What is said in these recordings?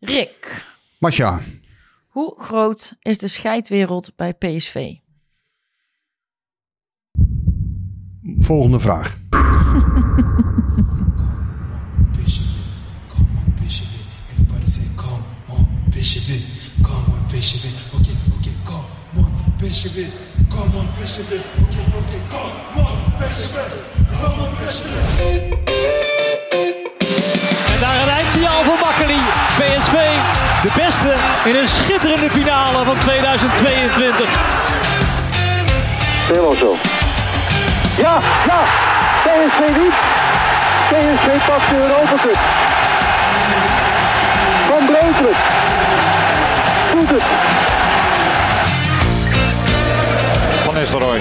Rick, Masja, hoe groot is de scheidwereld bij PSV? volgende vraag. En daar een eindsignaal voor Makkeli. PSV, de beste in een schitterende finale van 2022. Helemaal zo. Ja, ja. PSV niet. PSV pakt de Europa Cup. Van Breukelen. Doet het. Van Nistelrooy.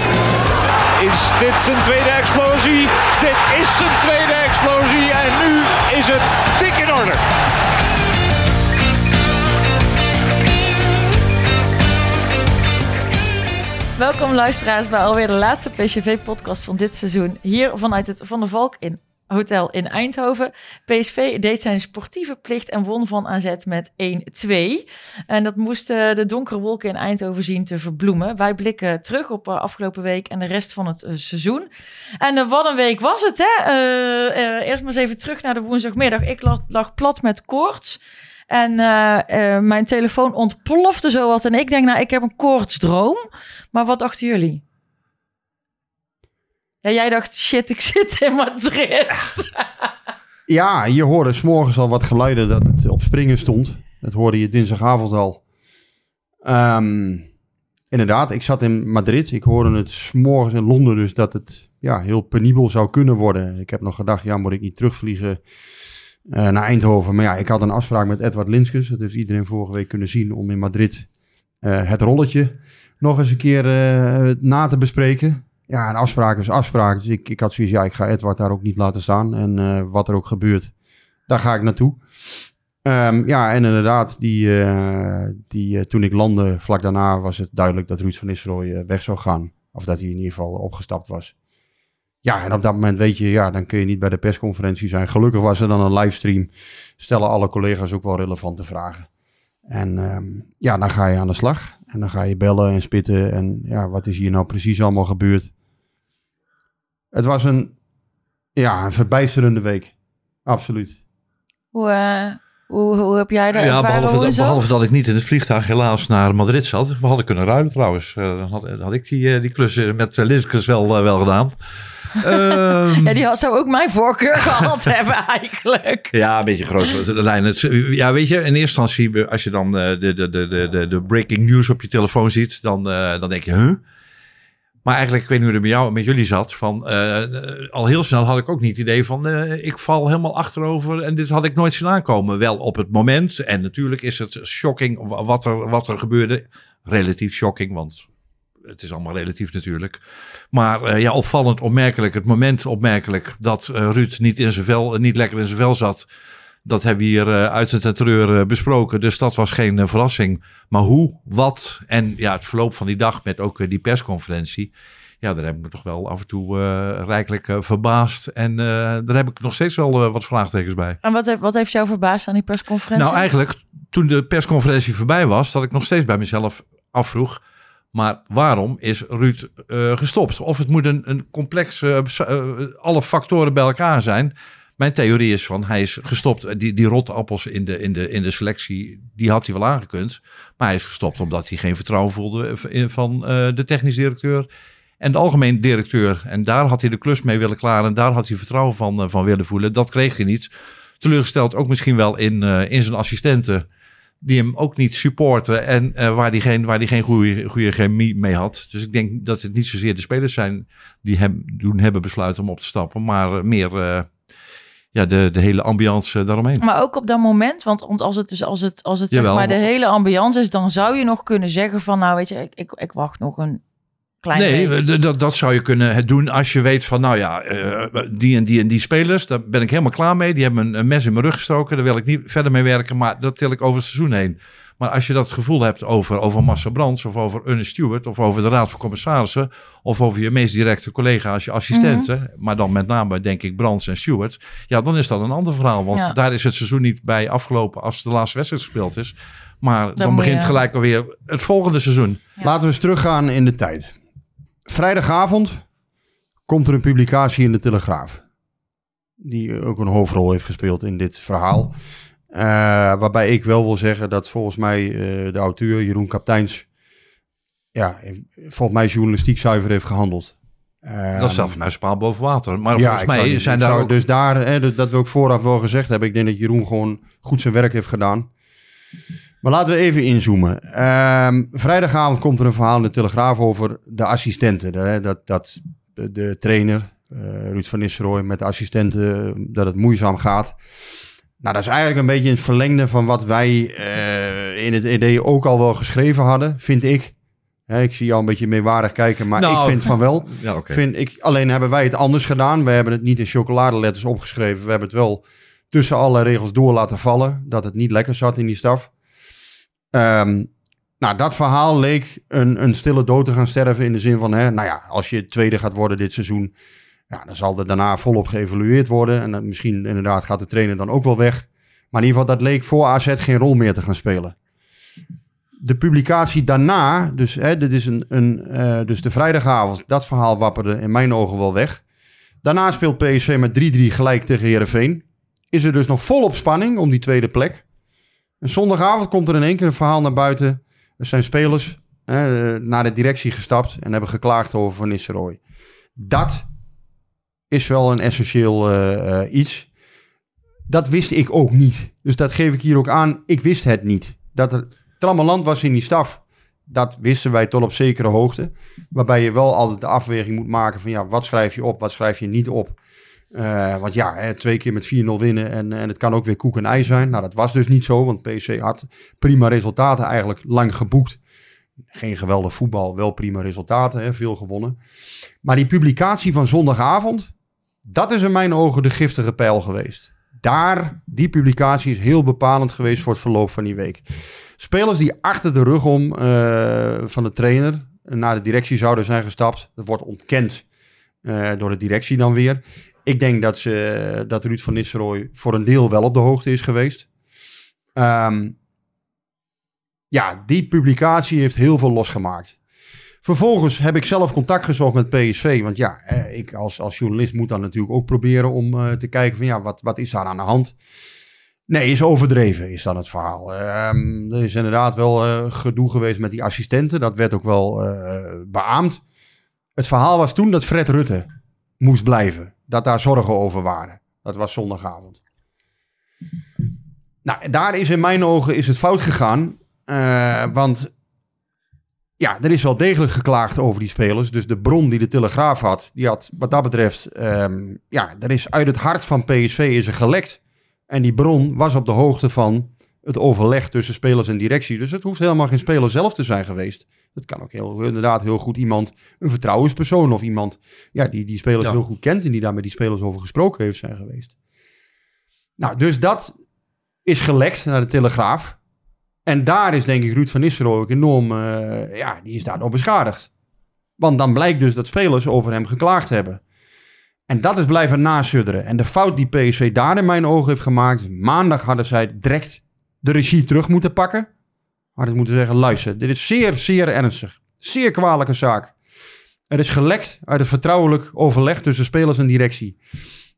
Is dit zijn tweede explosie? Dit is zijn tweede explosie en nu is het dik in orde. Welkom luisteraars bij alweer de laatste PSV-podcast van dit seizoen. Hier vanuit het Van der Valk in Hotel in Eindhoven. PSV deed zijn sportieve plicht en won van AZ met 1-2. En dat moesten de donkere wolken in Eindhoven zien te verbloemen. Wij blikken terug op afgelopen week en de rest van het uh, seizoen. En uh, wat een week was het, hè? eerst maar eens even terug naar de woensdagmiddag. Ik lag, lag plat met koorts. En mijn telefoon ontplofte zo wat. En ik denk, nou, ik heb een koortsdroom. Maar wat dachten jullie? Ja, jij dacht, shit, ik zit in Madrid. Ja, je hoorde s'morgens al wat geluiden dat het op springen stond. Dat hoorde je dinsdagavond al. Um, inderdaad, ik zat in Madrid. Ik hoorde het s'morgens in Londen dus dat het ja, heel penibel zou kunnen worden. Ik heb nog gedacht, ja, moet ik niet terugvliegen uh, naar Eindhoven? Maar ja, ik had een afspraak met Edward Linskus. Dat heeft iedereen vorige week kunnen zien om in Madrid uh, het rolletje nog eens een keer uh, na te bespreken. Ja, een afspraak is afspraak. Dus ik, ik had zoiets, ja, ik ga Edward daar ook niet laten staan. En wat er ook gebeurt, daar ga ik naartoe. Um, ja, en inderdaad, die, die, toen ik landde, vlak daarna was het duidelijk dat Ruud van Nistelrooy weg zou gaan. Of dat hij in ieder geval opgestapt was. Ja, en op dat moment weet je, ja, dan kun je niet bij de persconferentie zijn. Gelukkig was er dan een livestream. Stellen alle collega's ook wel relevante vragen. En um, ja, dan ga je aan de slag. En dan ga je bellen en spitten. En ja, wat is hier nou precies allemaal gebeurd? Het was een, ja, een verbijsterende week. Absoluut. Hoe, uh, hoe, hoe heb jij dat ja, behalve, hoe dat, behalve dat ik niet in het vliegtuig helaas naar Madrid zat. We hadden kunnen ruilen trouwens. Uh, dan had, had, ik die, uh, die klus met Liskes wel, wel gedaan. Um, ja, die had, zou ook mijn voorkeur gehad hebben eigenlijk. Ja, een beetje groot. Lijn. Ja, weet je, in eerste instantie, als je dan de, de, de, de, de breaking news op je telefoon ziet, dan, dan denk je, huh? Maar eigenlijk, ik weet niet hoe het met jou met jullie zat. Van, uh, al heel snel had ik ook niet het idee van uh, ik val helemaal achterover. En dit had ik nooit zien aankomen. Wel op het moment. En natuurlijk is het shocking wat er, wat er gebeurde. Relatief shocking, want het is allemaal relatief natuurlijk. Maar uh, ja, opvallend, opmerkelijk. Het moment opmerkelijk dat Ruud niet, in zijn vel, niet lekker in zijn vel zat. Dat hebben we hier uh, uit het uh, besproken. Dus dat was geen uh, verrassing. Maar hoe, wat en ja, het verloop van die dag met ook die persconferentie. Ja, daar heb ik me toch wel af en toe rijkelijk verbaasd. En daar heb ik nog steeds wel wat vraagtekens bij. En wat heeft, wat heeft jou verbaasd aan die persconferentie? Nou, eigenlijk toen de persconferentie voorbij was, dat ik nog steeds bij mezelf afvroeg. Maar waarom is Ruud gestopt? Of het moet een, een complex, alle factoren bij elkaar zijn. Mijn theorie is van hij is gestopt. Die, die rotappels in de, in, de, in de selectie, die had hij wel aangekund. Maar hij is gestopt omdat hij geen vertrouwen voelde van de technisch directeur en de algemeen directeur. En daar had hij de klus mee willen klaren. En daar had hij vertrouwen van, van willen voelen. Dat kreeg hij niet. Teleurgesteld ook misschien wel in, in zijn assistenten. Die hem ook niet supporten. En waar hij geen, waar die geen goede, goede chemie mee had. Dus ik denk dat het niet zozeer de spelers zijn die hem doen hebben besluiten om op te stappen. Maar meer ja, de, de hele ambiance daaromheen. Maar ook op dat moment, want, want als het, dus, als het, als het zeg maar de hele ambiance is, dan zou je nog kunnen zeggen van, nou weet je, ik, ik, ik wacht nog een klein Nee, dat, dat zou je kunnen het doen als je weet van, nou ja, eh, die en die en die spelers, daar ben ik helemaal klaar mee. Die hebben een, een mes in mijn rug gestoken, daar wil ik niet verder mee werken, maar dat til ik over het seizoen heen. Maar als je dat gevoel hebt over, over Marcel Brands of over Ernest Stewart of over de Raad van Commissarissen of over je meest directe collega als je assistenten, maar dan met name denk ik Brands en Stewart, ja, dan is dat een ander verhaal. Want Ja. daar is het seizoen niet bij afgelopen als de laatste wedstrijd gespeeld is. Maar dan, begint je- gelijk alweer het volgende seizoen. Laten we eens teruggaan in de tijd. Vrijdagavond komt er een publicatie in de Telegraaf. Die ook een hoofdrol heeft gespeeld in dit verhaal. Eh, waarbij ik wel wil zeggen dat volgens mij eh, de auteur Jeroen Kapteins... Ja, heeft- volgens mij journalistiek zuiver heeft gehandeld. Eh, Dat staat voor mij spaal boven water. Maar volgens ik mij zou- zijn daar ook... Dus daar, hè, dat, dat wil ik vooraf wel gezegd hebben. Ik denk dat Jeroen gewoon goed zijn werk heeft gedaan. Maar laten we even inzoomen. Ehm, vrijdagavond komt er een verhaal in de Telegraaf over de assistenten. hè, dat, dat de, de trainer, eh, Ruud van Nistelrooy, met de assistenten, eh, dat het moeizaam gaat. Nou, dat is eigenlijk een beetje in het verlengde van wat wij eh, in het ED ook al wel geschreven hadden, vind ik. Ik zie jou een beetje meewarig kijken, maar Nou, ik vind van wel. Ja. Vind ik, alleen hebben wij het anders gedaan. We hebben het niet in chocoladeletters opgeschreven. We hebben het wel tussen alle regels door laten vallen. Dat het niet lekker zat in die staf. Ehm, nou, dat verhaal leek een, een stille dood te gaan sterven. In de zin van, hè, nou ja, als je tweede gaat worden dit seizoen. Ja, dan zal er daarna volop geëvalueerd worden. En dan misschien inderdaad gaat de trainer dan ook wel weg. Maar in ieder geval, dat leek voor AZ geen rol meer te gaan spelen de publicatie daarna, dus, hè, dit is een, een, eh, dus de vrijdagavond, dat verhaal wapperde in mijn ogen wel weg. Daarna speelt PSV met 3-3 gelijk tegen Herenveen. Is er dus nog volop spanning om die tweede plek. En zondagavond komt er in één keer een verhaal naar buiten. Er zijn spelers eh, naar de directie gestapt en hebben geklaagd over Van Nistelrooy. Dat is wel een essentieel eh, eh, iets. Dat wist ik ook niet. Dus dat geef ik hier ook aan. Ik wist het niet. Dat er trammeland was in die staf. Dat wisten wij tot op zekere hoogte. Waarbij je wel altijd de afweging moet maken van ja, wat schrijf je op, wat schrijf je niet op. Eh, want ja, hè, twee keer met 4-0 winnen en, en het kan ook weer koek en ei zijn. Nou, dat was dus niet zo, want PSV had prima resultaten eigenlijk lang geboekt. Geen geweldig voetbal, wel prima resultaten, hè, veel gewonnen. Maar die publicatie van zondagavond, dat is in mijn ogen de giftige pijl geweest. Daar, die publicatie is heel bepalend geweest voor het verloop van die week. Spelers die achter de rug om eh, van de trainer naar de directie zouden zijn gestapt. Dat wordt ontkend eh, door de directie dan weer. Ik denk dat, ze, dat Ruud van Nistelrooy voor een deel wel op de hoogte is geweest. Ehm, ja, die publicatie heeft heel veel losgemaakt. Vervolgens heb ik zelf contact gezocht met PSV. Want ja, eh, ik als, als journalist moet dan natuurlijk ook proberen om eh, te kijken van ja, wat, wat is daar aan de hand? Nee, is overdreven, is dan het verhaal. Ehm, er is inderdaad wel eh, gedoe geweest met die assistenten. Dat werd ook wel eh, beaamd. Het verhaal was toen dat Fred Rutte moest blijven. Dat daar zorgen over waren. Dat was zondagavond. Nou, daar is in mijn ogen is het fout gegaan. Eh, want ja, er is wel degelijk geklaagd over die spelers. Dus de bron die de Telegraaf had, die had wat dat betreft... ehm, ja, er is uit het hart van PSV is er gelekt. En die bron was op de hoogte van het overleg tussen spelers en directie. Dus het hoeft helemaal geen speler zelf te zijn geweest. Het kan ook heel, inderdaad heel goed iemand, een vertrouwenspersoon of iemand ja, die die spelers Ja. heel goed kent en die daar met die spelers over gesproken heeft zijn geweest. Nou, dus dat is gelekt naar de Telegraaf. En daar is denk ik Ruud van Nistelrooy ook enorm, eh, ja, die is daardoor beschadigd. Want dan blijkt dus dat spelers over hem geklaagd hebben. En dat is blijven nasudderen. En de fout die PSV daar in mijn ogen heeft gemaakt... maandag hadden zij direct de regie terug moeten pakken. Hadden ze moeten zeggen, luister, dit is zeer, zeer ernstig. Zeer kwalijke zaak. Er is gelekt uit het vertrouwelijk overleg tussen spelers en directie.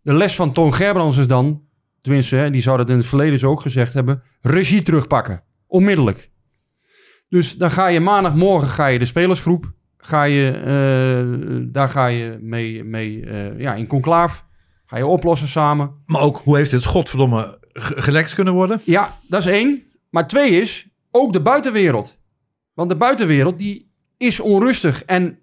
De les van Toon Gerbrands is dan, tenminste, hè, die zou dat in het verleden zo ook gezegd hebben... regie terugpakken. Onmiddellijk. Dus dan ga je maandagmorgen ga je de spelersgroep... Ga je, eh, daar ga je mee, mee eh, ja, in conclaaf. Ga je oplossen samen. Maar ook, hoe heeft dit godverdomme ge- gelekt kunnen worden? Ja, dat is één. Maar twee is ook de buitenwereld. Want de buitenwereld die is onrustig. En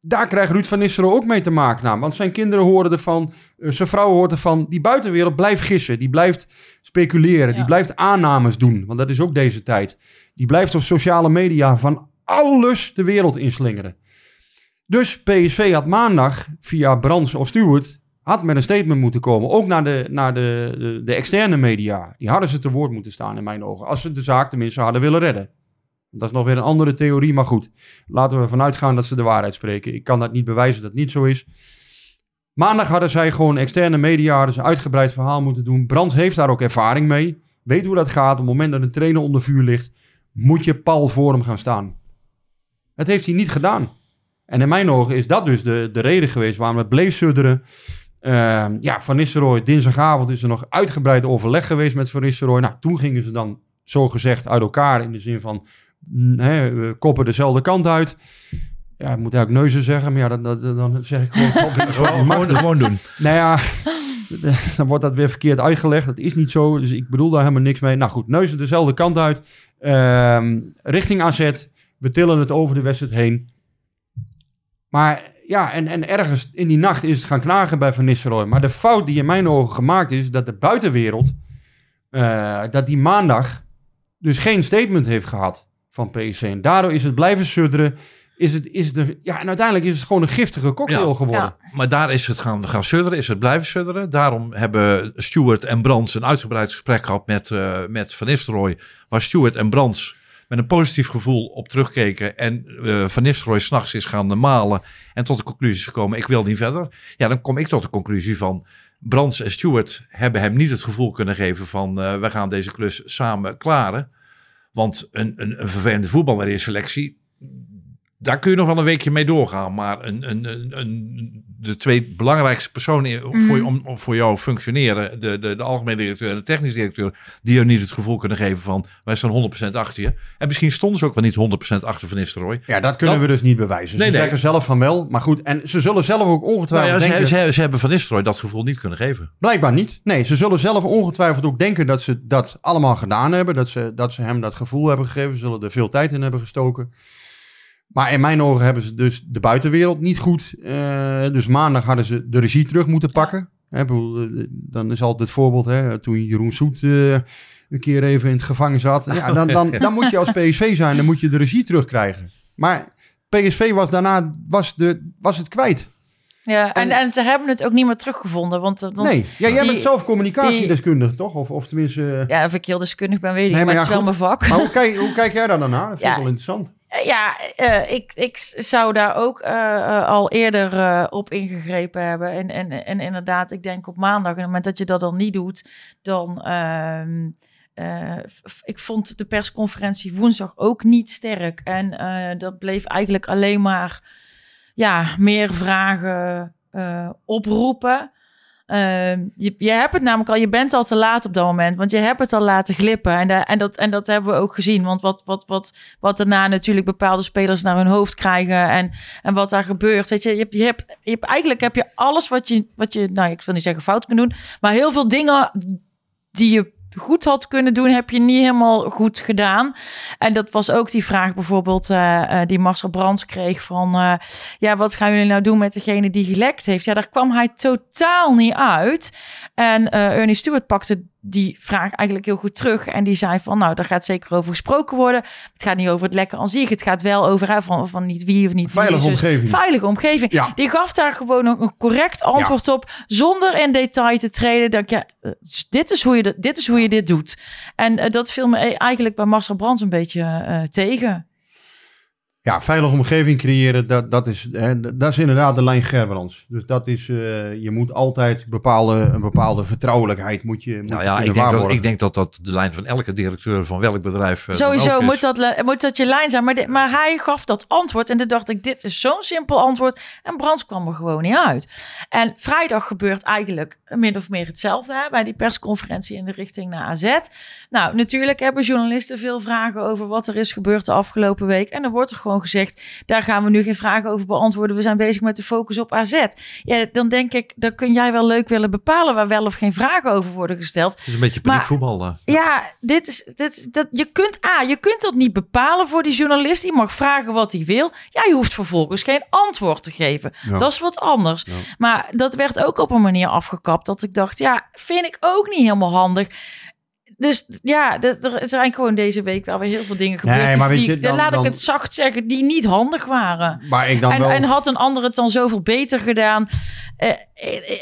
daar krijgt Ruud van Nistelrooy ook mee te maken. Nou, want zijn kinderen horen ervan, eh, zijn vrouw hoort ervan. Die buitenwereld blijft gissen, die blijft speculeren, die blijft aannames doen. Want dat is ook deze tijd. Die blijft op sociale media van alles de wereld inslingeren. Dus PSV had maandag via Brands of Stewart had met een statement moeten komen. Ook naar de, naar de, de, externe media. Die hadden ze te woord moeten staan in mijn ogen. Als ze de zaak tenminste hadden willen redden. Dat is nog weer een andere theorie, maar goed. Laten we ervan uitgaan dat ze de waarheid spreken. Ik kan dat niet bewijzen dat het niet zo is. Maandag hadden zij gewoon externe media, een uitgebreid verhaal moeten doen. Brands heeft daar ook ervaring mee. Weet hoe dat gaat. Op het moment dat een trainer onder vuur ligt, moet je pal voor hem gaan staan. Dat heeft hij niet gedaan. En in mijn ogen is dat dus de, de reden geweest waarom het bleef sudderen. Ehm, ja, Van Nistelrooy, dinsdagavond is er nog uitgebreid overleg geweest met Van Nistelrooy. Nou, toen gingen ze dan zo gezegd uit elkaar in de zin van mm, hè, we koppen dezelfde kant uit. Ja, ik moet eigenlijk neuzen zeggen, maar ja, dan, dan, dan zeg ik gewoon... Gewoon, dus. gewoon doen. Nou ja, dan wordt dat weer verkeerd uitgelegd. Dat is niet zo, dus ik bedoel daar helemaal niks mee. Nou goed, neuzen dezelfde kant uit. Ehm, richting AZ. We tillen het over de wedstrijd heen. Maar ja, en, en ergens in die nacht is het gaan knagen bij Van Nistelrooy. Maar de fout die in mijn ogen gemaakt is, dat de buitenwereld... eh, dat die maandag dus geen statement heeft gehad van PSV. En daardoor is het blijven sudderen. Is het, is het er, ja, en uiteindelijk is het gewoon een giftige cocktail Ja. geworden. Ja. Maar daar is het gaan, gaan sudderen, is het blijven sudderen. Daarom hebben Stuart en Brands een uitgebreid gesprek gehad met, eh, met Van Nistelrooy. Waar Stuart en Brands met een positief gevoel op terugkeken. En eh, Van Nistelrooy s'nachts is gaan malen en tot de conclusie is gekomen, ik wil niet verder. Ja, dan kom ik tot de conclusie van... Brands en Stuart hebben hem niet het gevoel kunnen geven van... eh we gaan deze klus samen klaren. Want een, een, een vervelende voetballer in selectie... Daar kun je nog wel een weekje mee doorgaan. Maar een, een, een, een, de twee belangrijkste personen voor, je- om, om voor jou functioneren, de, de, de algemene directeur en de technisch directeur, die jou niet het gevoel kunnen geven van wij staan 100% achter je. En misschien stonden ze ook wel niet 100% achter Van Nistelrooy. Ja, dat kunnen Dat- we dus niet bewijzen. Nee, ze nee. zeggen zelf van wel, maar goed. En ze zullen zelf ook Nou ongetwijfeld ja, ze, denken... ze, ze hebben Van Nistelrooy dat gevoel niet kunnen geven. Blijkbaar niet. Nee, ze zullen zelf ongetwijfeld ook denken dat ze dat allemaal gedaan hebben. Dat ze, dat ze hem dat gevoel hebben gegeven. Ze zullen er veel tijd in hebben gestoken. Maar in mijn ogen hebben ze dus de buitenwereld niet goed. eh, dus maandag hadden ze de regie terug moeten pakken. Hè, ik bedoel, eh, dan is altijd het voorbeeld, hè, toen Jeroen Soet eh, een keer even in het gevangen zat. Ja, dan, dan, dan moet je als PSV zijn, dan moet je de regie terugkrijgen. Maar PSV was daarna was de, was het kwijt. Ja, en, En- en ze hebben het ook niet meer teruggevonden. Want, want Nee, ja, jij die- bent zelf communicatiedeskundige, toch? Of, of tenminste... Ja, of ik heel deskundig ben, weet ik Nee, maar, maar het ja, is wel goed. mijn vak. Maar hoe kijk, hoe kijk jij daar dan naar? Dat vind Ja. ik wel interessant. Eh, Ja, eh, ik, ik zou daar ook eh, al eerder op ingegrepen hebben. En, en, en inderdaad, ik denk op maandag, op het moment dat je dat dan niet doet, dan. ehm, eh, ik vond de persconferentie woensdag ook niet sterk. En dat bleef eigenlijk alleen maar ja, meer vragen oproepen. Ehm, je, je hebt het namelijk al, je bent al te laat op dat moment, want je hebt het al laten glippen. En, en, dat, en dat hebben we ook gezien. Want wat, wat, wat, wat daarna natuurlijk bepaalde spelers naar hun hoofd krijgen en, en wat daar gebeurt. Weet je, je je hebt, eigenlijk heb je alles wat je, wat je, nou ik wil niet zeggen fout kunnen doen, maar heel veel dingen die je goed had kunnen doen, heb je niet helemaal goed gedaan. En dat was ook die vraag bijvoorbeeld eh, eh, die Marcel Brands kreeg van... eh, ja, wat gaan jullie nou doen met degene die gelekt heeft? Ja, daar kwam hij totaal niet uit. En Ernie Stewart pakte die vraag eigenlijk heel goed terug. En die zei van, nou, daar gaat zeker over gesproken worden. Het gaat niet over het lekken aan zich. Het gaat wel over hè, van, van niet wie of niet wie. Veilige Dus omgeving. Veilige omgeving. Ja. Die gaf daar gewoon een correct antwoord op, zonder in detail te treden. Dat ja, eh, dit is hoe je, dit, is hoe je dit doet. En eh, dat viel me e- eigenlijk bij Marcel Brands een beetje eh, tegen. Ja, veilige omgeving creëren, dat, dat, is, hè, dat is inderdaad de lijn Gerbrands. Dus dat is, eh, je moet altijd bepaalde, een bepaalde vertrouwelijkheid moet je, moet Nou ja, ik denk, dat, waarborgen. ik denk dat dat de lijn van elke directeur van welk bedrijf. dan Sowieso ook is. moet dat, moet dat je lijn zijn. Maar, dit, maar hij gaf dat antwoord. En toen dacht ik, dit is zo'n simpel antwoord. En Brands kwam er gewoon niet uit. En vrijdag gebeurt eigenlijk min of meer hetzelfde. Hè, bij die persconferentie in de richting naar AZ. Nou, natuurlijk hebben journalisten veel vragen over wat er is gebeurd de afgelopen week. En er wordt er gewoon gezegd, daar gaan we nu geen vragen over beantwoorden. We zijn bezig met de focus op AZ. Ja, dan denk ik, dan kun jij wel leuk willen bepalen waar wel of geen vragen over worden gesteld. Het is een beetje paniekvoetbal. eh. Ja, dit is, dit, dat, je kunt A, je kunt dat niet bepalen voor die journalist. Die mag vragen wat hij wil. Ja, je hoeft vervolgens geen antwoord te geven. Ja. Dat is wat anders. Ja. Maar dat werd ook op een manier afgekapt dat ik dacht, ja, vind ik ook niet helemaal handig. Dus ja, er zijn gewoon deze week wel weer heel veel dingen gebeurd. Nee, maar weet die, je, dan- laat dan- ik het zacht zeggen, die niet handig waren. Maar ik dan En, wel... en had een ander het dan zoveel beter gedaan? Eh,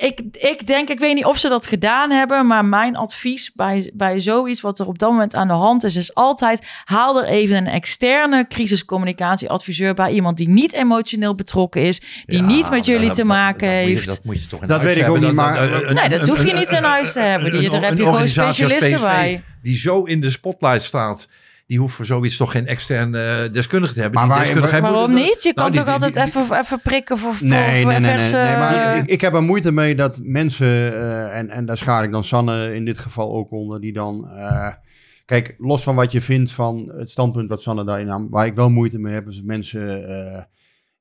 ik, ik denk, ik weet niet of ze dat gedaan hebben, maar mijn advies bij, bij zoiets wat er op dat moment aan de hand is, is altijd haal er even een externe crisiscommunicatieadviseur bij iemand die niet emotioneel betrokken is, die Ja, niet met jullie dat- te dat- maken dat moet je- heeft. dat moet je toch in Dat huis weet ik ook niet, maar- een- Nee, dat een- hoef je niet in huis te hebben. Die- een- daar heb een je gewoon specialisten PSV bij. Die zo in de spotlight staat. Die voor zoiets toch geen externe eh, deskundige te hebben. Maar Die Waarom niet? Je kan Nou, toch altijd die- even, even prikken voor, voor, Nee, voor nee, nee, nee, maar ik, ik heb er moeite mee dat mensen, eh, en, en daar schaar ik dan Sanne in dit geval ook onder, die dan... eh, kijk, los van wat je vindt van het standpunt wat Sanne daarin nam, waar ik wel moeite mee heb, is dat mensen, eh,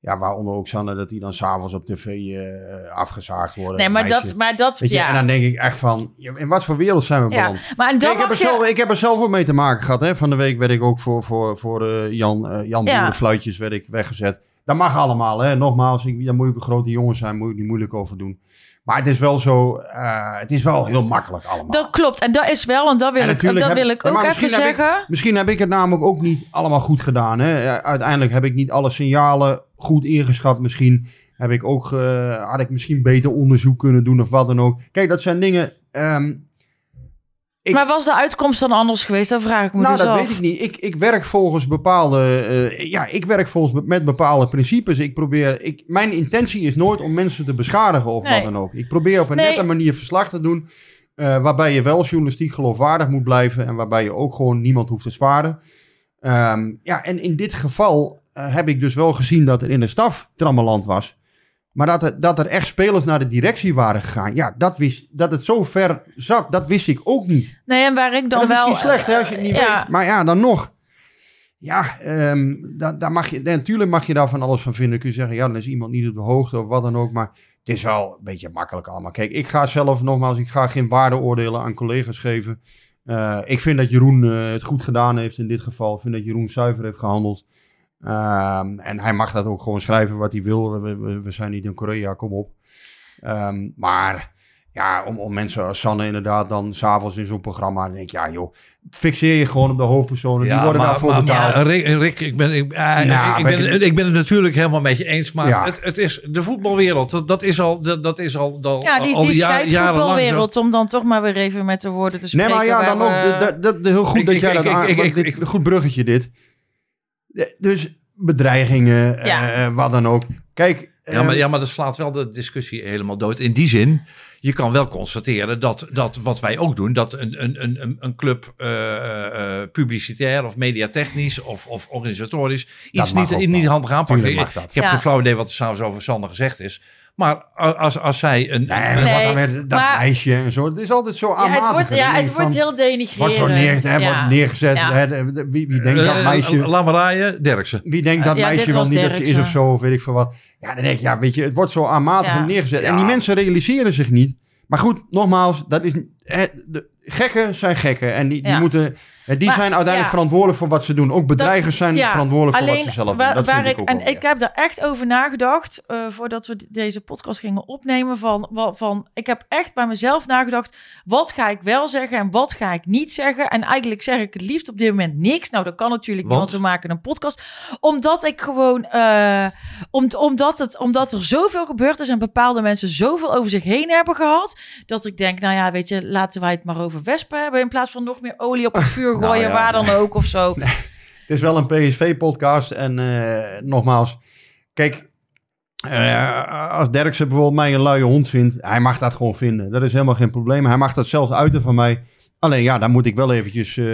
ja, waaronder ook Sanne, dat die dan s'avonds op tv eh, afgezaagd worden. Nee, maar dat, maar dat Weet je, en dan denk ik echt van, in wat voor wereld zijn we ja. beland? Maar en dan Kijk, ik, heb er je... zelf, ik heb er zelf ook mee te maken gehad. Hè. Van de week werd ik ook voor, voor, voor eh, Jan, eh Jan Ja. Boerenfluitjes werd ik weggezet. Dat mag allemaal. Hè. Nogmaals, ik, daar moet ik een grote jongen zijn, moet ik niet moeilijk over doen. Maar het is wel zo, eh, het is wel heel makkelijk allemaal. Dat klopt. En dat is wel, en dat wil En ik, dat heb- wil ik ook even misschien heb ik- zeggen. Misschien heb ik het namelijk ook niet allemaal goed gedaan. Hè. Uiteindelijk heb ik niet alle signalen goed ingeschat. Misschien heb ik ook, eh, had ik misschien beter onderzoek kunnen doen of wat dan ook. Kijk, dat zijn dingen... ehm, ik- Maar was de uitkomst dan anders geweest? Dat vraag ik me nou, dus dat af. weet ik niet. Ik, ik werk volgens bepaalde, eh, ja, ik werk volgens be- met bepaalde principes. Ik probeer, ik, mijn intentie is nooit om mensen te beschadigen of Nee. wat dan ook. Ik probeer op een Nee. nette manier verslag te doen, eh, waarbij je wel journalistiek geloofwaardig moet blijven en waarbij je ook gewoon niemand hoeft te sparen. Ehm, ja, en in dit geval eh, heb ik dus wel gezien dat er in de staf trammeland was. Maar dat er, dat er echt spelers naar de directie waren gegaan. Ja, dat, wist, dat het zo ver zat, dat wist ik ook niet. Nee, en waar ik dan dat is wel... misschien slecht hè, als je het niet ja. weet. Maar ja, dan nog. Ja, ehm, daar, daar mag je, natuurlijk mag je daar van alles van vinden. Kun je zeggen, ja, dan is iemand niet op de hoogte of wat dan ook. Maar het is wel een beetje makkelijk allemaal. Kijk, ik ga zelf nogmaals, ik ga geen waardeoordelen aan collega's geven. Eh, ik vind dat Jeroen eh, het goed gedaan heeft in dit geval. Ik vind dat Jeroen zuiver heeft gehandeld. Ehm, en hij mag dat ook gewoon schrijven wat hij wil. We, we, we zijn niet in Korea, kom op. Ehm, maar ja, om, om mensen als Sanne inderdaad dan s'avonds in zo'n programma... dan denk ik, ja joh, fixeer je gewoon op de hoofdpersonen. die worden daarvoor maar, betaald. maar Rick, Rick, ik, ben, ik, Nou, ik, ben ben, ik- ik ben het natuurlijk helemaal met je eens. Maar Ja. het, het is de voetbalwereld. Dat, dat is al, dat, dat is al, al, Ja, die, al die ja- zo. voetbalwereld, om dan toch maar weer even met de woorden te Nee, spreken. maar ja, dan ook. we- Dat, dat, dat- heel goed Ik- dat ik- jij ik- dat ik- aan... ik- want ik- dit- ik- Goed bruggetje dit. Eh, Dus bedreigingen, Ja. eh, wat dan ook. Kijk... Ja maar, eh, ja, maar dat slaat wel de discussie helemaal dood. In die zin, je kan wel constateren dat, dat wat wij ook doen, dat een, een, een- een, een club eh, eh, publicitair of mediatechnisch of, of organisatorisch iets niet, niet handig aanpakken. Tuurlijk Ik, ik heb Ja. geen flauw idee wat er s'avonds over Sander gezegd is. Maar als, als zij een... Nee, maar Nee, wat dan weer dat maar- meisje en zo. Het is altijd zo ja, aanmatig. het wordt, ja, het wordt van, heel denigrerend. Wat zo neer, hè, Ja. wordt neergezet. Ja. Hè, wie, wie denkt dat eh, meisje... Laat maar raaien, Derksen. Wie denkt dat Ja, meisje wel niet dat ze is of zo, of weet ik veel wat. Ja, dan denk ik, ja, weet je, het wordt zo aanmatig Ja. neergezet. En Ja. die mensen realiseren zich niet. Maar goed, nogmaals, dat is, hè, de gekken zijn gekken. En die, die, Ja. moeten, die Maar, zijn uiteindelijk ja. verantwoordelijk voor wat ze doen. Ook bedreigers zijn Ja, verantwoordelijk voor alleen wat ze zelf doen. waar, Dat waar vind ik, ik ook En ik heb daar echt over nagedacht eh, voordat we deze podcast gingen opnemen. Van, van, ik heb echt bij mezelf nagedacht, wat ga ik wel zeggen en wat ga ik niet zeggen? En eigenlijk zeg ik het liefst op dit moment niks. Nou, dat kan natuurlijk niet, Want? want we maken een podcast. Omdat ik gewoon, eh, om, omdat, het, omdat er zoveel gebeurd is en bepaalde mensen zoveel over zich heen hebben gehad, dat ik denk, nou ja, weet je, laten wij het maar over wespen hebben in plaats van nog meer olie op het vuur gooien, Nou ja, waar dan ook of zo. Het is wel een PSV-podcast. En eh, nogmaals, kijk, eh, als Derksen bijvoorbeeld mij een luie hond vindt, hij mag dat gewoon vinden. Dat is helemaal geen probleem. Hij mag dat zelfs uiten van mij. Alleen ja, dan moet ik wel eventjes eh,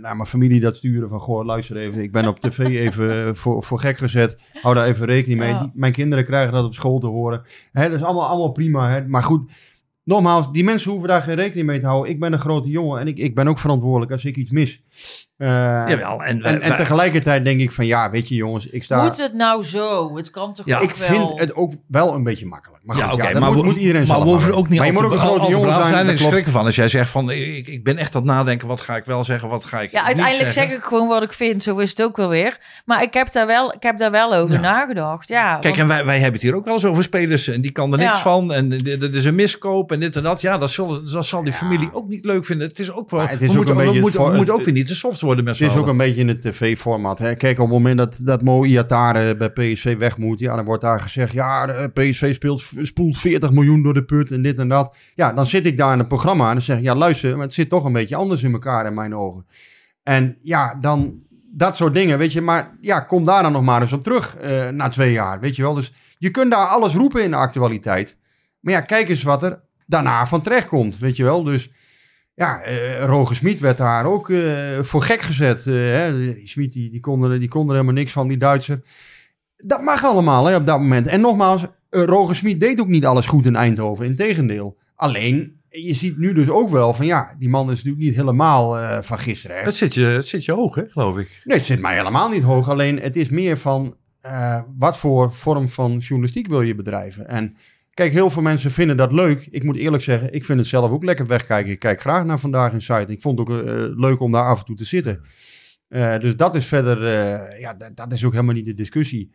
naar mijn familie dat sturen van, goh, luister even, ik ben op tv even voor, voor gek gezet. Hou daar even rekening mee. Ja. Mijn kinderen krijgen dat op school te horen. Hè, dat is allemaal, allemaal prima. Hè. Maar goed, nogmaals, die mensen hoeven daar geen rekening mee te houden. Ik ben een grote jongen en ik, ik ben ook verantwoordelijk als ik iets mis. Eh, Jawel, en, en, en tegelijkertijd denk ik van ja, weet je jongens, ik sta... Moet het nou zo? Het kan toch Ja, ook ik wel... vind het ook wel een beetje makkelijk. Maar ja, goed, ja, dat maar moet, we, moet iedereen maar we hoeven weten. ook niet maar je moet ook een grote jongen zijn. en dat schrikken van. Als jij zegt van, ik, ik ben echt aan het nadenken, wat ga ik wel zeggen, wat ga ik Ja, uiteindelijk zeggen. zeg ik gewoon wat ik vind. Zo is het ook wel weer. Maar ik heb daar wel, ik heb daar wel over Ja. nagedacht. Ja, Kijk, en wij, wij hebben het hier ook wel eens over spelers en die kan er niks Ja. van. En dit dit is een miskoop en dit en dat. Ja, dat zal, dat zal die Ja. familie ook niet leuk vinden. Het is ook wel, Maar het is we, ook moeten, moeten, moeten ook het- weer niet te soft worden met z'n Het is ook een beetje in het tv-format. Kijk, op het moment dat, dat Mo Iatare bij PSV weg moet, ja, dan wordt daar gezegd, ja, de PSV speelt, spoelt 40 miljoen door de put en dit en dat. Ja, dan zit ik daar in het programma en dan zeg ik, ja, luister, maar het zit toch een beetje anders in elkaar in mijn ogen. En ja, dan dat soort dingen, weet je. Maar ja, kom daar dan nog maar eens op terug eh, na twee jaar, weet je wel. Dus je kunt daar alles roepen in de actualiteit. Maar ja, kijk eens wat er daarna van terecht komt, weet je wel. Dus ja, eh Roger Smit werd daar ook eh, voor gek gezet. hè. Smit die, die, kon er, die kon er helemaal niks van, die Duitser. Dat mag allemaal hè, op dat moment. En nogmaals, Roger Smit deed ook niet alles goed in Eindhoven. Integendeel. Alleen, je ziet nu dus ook wel van ja, die man is natuurlijk niet helemaal van gisteren. Hè. Het zit, je, het zit je hoog, hè, geloof ik. Nee, het zit mij helemaal niet hoog. Alleen het is meer van wat voor vorm van journalistiek wil je bedrijven. En kijk, heel veel mensen vinden dat leuk. Ik moet eerlijk zeggen, ik vind het zelf ook lekker wegkijken. Ik kijk graag naar Vandaag in Site. Ik vond het ook eh, leuk om daar af en toe te zitten. Eh, dus dat is verder, eh, ja, dat, is ook helemaal niet de discussie.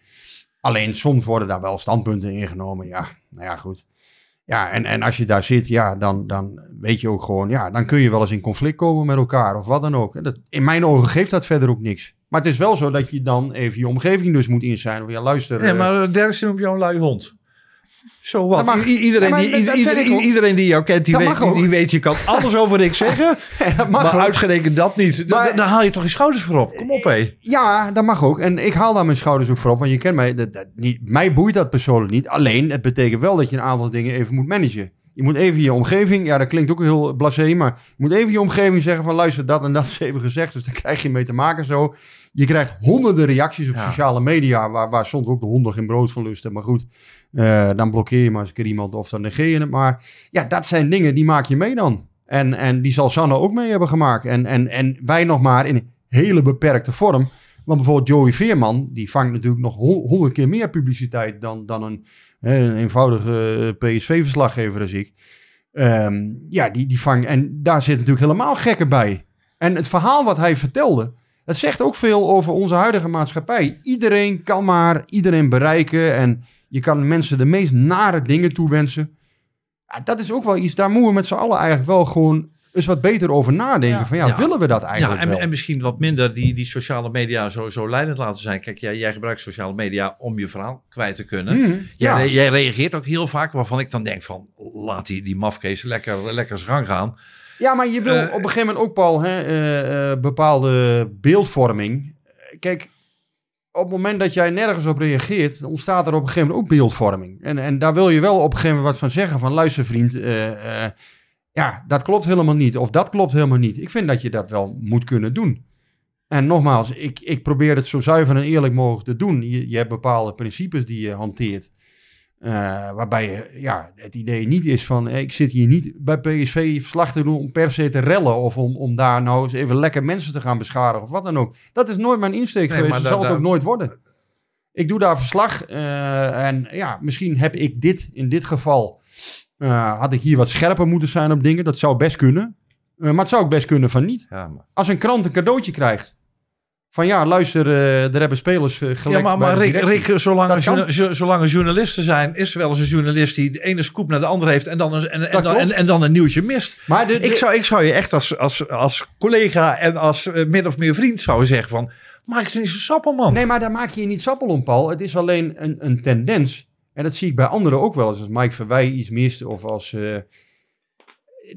Alleen soms worden daar wel standpunten ingenomen. Ja, nou ja, goed. Ja, en, en als je daar zit, ja, dan, dan weet je ook gewoon, ja, dan kun je wel eens in conflict komen met elkaar of wat dan ook. Dat, in mijn ogen geeft dat verder ook niks. Maar het is wel zo dat je dan even je omgeving dus moet inzijn. Of ja, luister. Ja, maar Derksen noemt jou een lui hond. Zo wat. Mag. I- iedereen, Ja, die, iedereen, die jou kent, die weet, die, weet, je kan alles over ik zeggen. dat mag maar ook. uitgerekend dat niet. Da- Maar- da- Daar haal je toch je schouders voor op. Kom op, hé. Ja, dat mag ook. En ik haal daar mijn schouders ook voor op. Want je kent mij. Dat, dat, niet, mij boeit dat persoonlijk niet. Alleen, het betekent wel dat je een aantal dingen even moet managen. Je moet even je omgeving, ja dat klinkt ook heel blasé, maar je moet even je omgeving zeggen van luister, dat en dat is even gezegd. Dus daar krijg je mee te maken zo. Je krijgt honderden reacties op Ja. sociale media, waar, waar soms ook de honden geen brood van lusten. Maar goed, eh, dan blokkeer je maar eens een keer iemand of dan negeer je het. Maar ja, dat zijn dingen die maak je mee dan. En, en die zal Sanne ook mee hebben gemaakt. En, en, en wij nog maar in hele beperkte vorm. Want bijvoorbeeld Joey Veerman, die vangt natuurlijk nog hon- honderd keer meer publiciteit dan, dan een, een eenvoudige PSV-verslaggever als ik. Ehm, ja, die, die vangt. En daar zit natuurlijk helemaal gekken bij. En het verhaal wat hij vertelde, dat zegt ook veel over onze huidige maatschappij. Iedereen kan maar iedereen bereiken. En je kan mensen de meest nare dingen toewensen. Ja, dat is ook wel iets, daar moeten we met z'n allen eigenlijk wel gewoon eens wat beter over nadenken. Ja. Van ja, Ja. willen we dat Ja, eigenlijk en, wel? en misschien wat minder die, die sociale media zo, zo leidend laten zijn. Kijk, jij, jij gebruikt sociale media om je verhaal kwijt te kunnen. Mhm, Jij, ja. jij reageert ook heel vaak waarvan ik dan denk van... laat die, die mafkees lekker, lekker zijn gang gaan. Ja, maar je wil Eh, op een gegeven moment ook, Paul, hè, eh, eh, bepaalde beeldvorming. Kijk, op het moment dat jij nergens op reageert, ontstaat er op een gegeven moment ook beeldvorming. En, en daar wil je wel op een gegeven moment wat van zeggen. Van luister vriend, eh, eh, ja, dat klopt helemaal niet. Of dat klopt helemaal niet. Ik vind dat je dat wel moet kunnen doen. En nogmaals, ik, ik probeer het zo zuiver en eerlijk mogelijk te doen. Je, je hebt bepaalde principes die je hanteert. Eh, waarbij je, ja, het idee niet is van, eh, ik zit hier niet bij PSV verslag te doen om per se te rellen of om, om daar nou eens even lekker mensen te gaan beschadigen of wat dan ook. Dat is nooit mijn insteek Nee, geweest, dat zal het ook nooit worden. Ik doe daar verslag eh, en ja, misschien heb ik dit in dit geval, eh, had ik hier wat scherper moeten zijn op dingen, dat zou best kunnen. Eh, maar het zou ook best kunnen van niet. Ja, maar, Als een krant een cadeautje krijgt, van ja, luister, eh er hebben spelers uh, ja, maar, maar Rick, Rick zolang, er zolang er journalisten zijn... is er wel eens een journalist die de ene scoop naar de andere heeft... en dan een, en, en, dan, klopt. en, en dan een nieuwtje mist. Maar de, de- Ik zou, ik zou je echt als, als, als collega en als eh, min of meer vriend zou zeggen van... maak het niet zo sappel, man. Nee, maar daar maak je je niet sappel om, Paul. Het is alleen een, een tendens. En dat zie ik bij anderen ook wel eens. Als Mike Verwij iets mist of als... eh,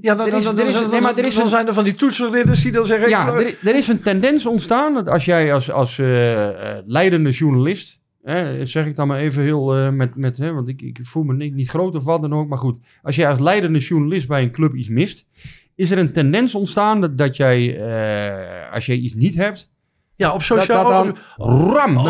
Ja, dan, Er is- dan, er dan, is- dan- nee, maar er is dan een- zijn er van die toetsenridders die dan zeggen... ja, er, er is een tendens ontstaan. Dat als jij als, als eh, eh, leidende journalist... Hè, zeg ik dan maar even heel eh, met... met hè, want ik, ik voel me niet, niet groot of wat dan ook. Maar goed, als jij als leidende journalist bij een club iets mist... is er een tendens ontstaan dat, dat jij... als jij iets niet hebt... ja, op Dat, social, dat dan... ram! op,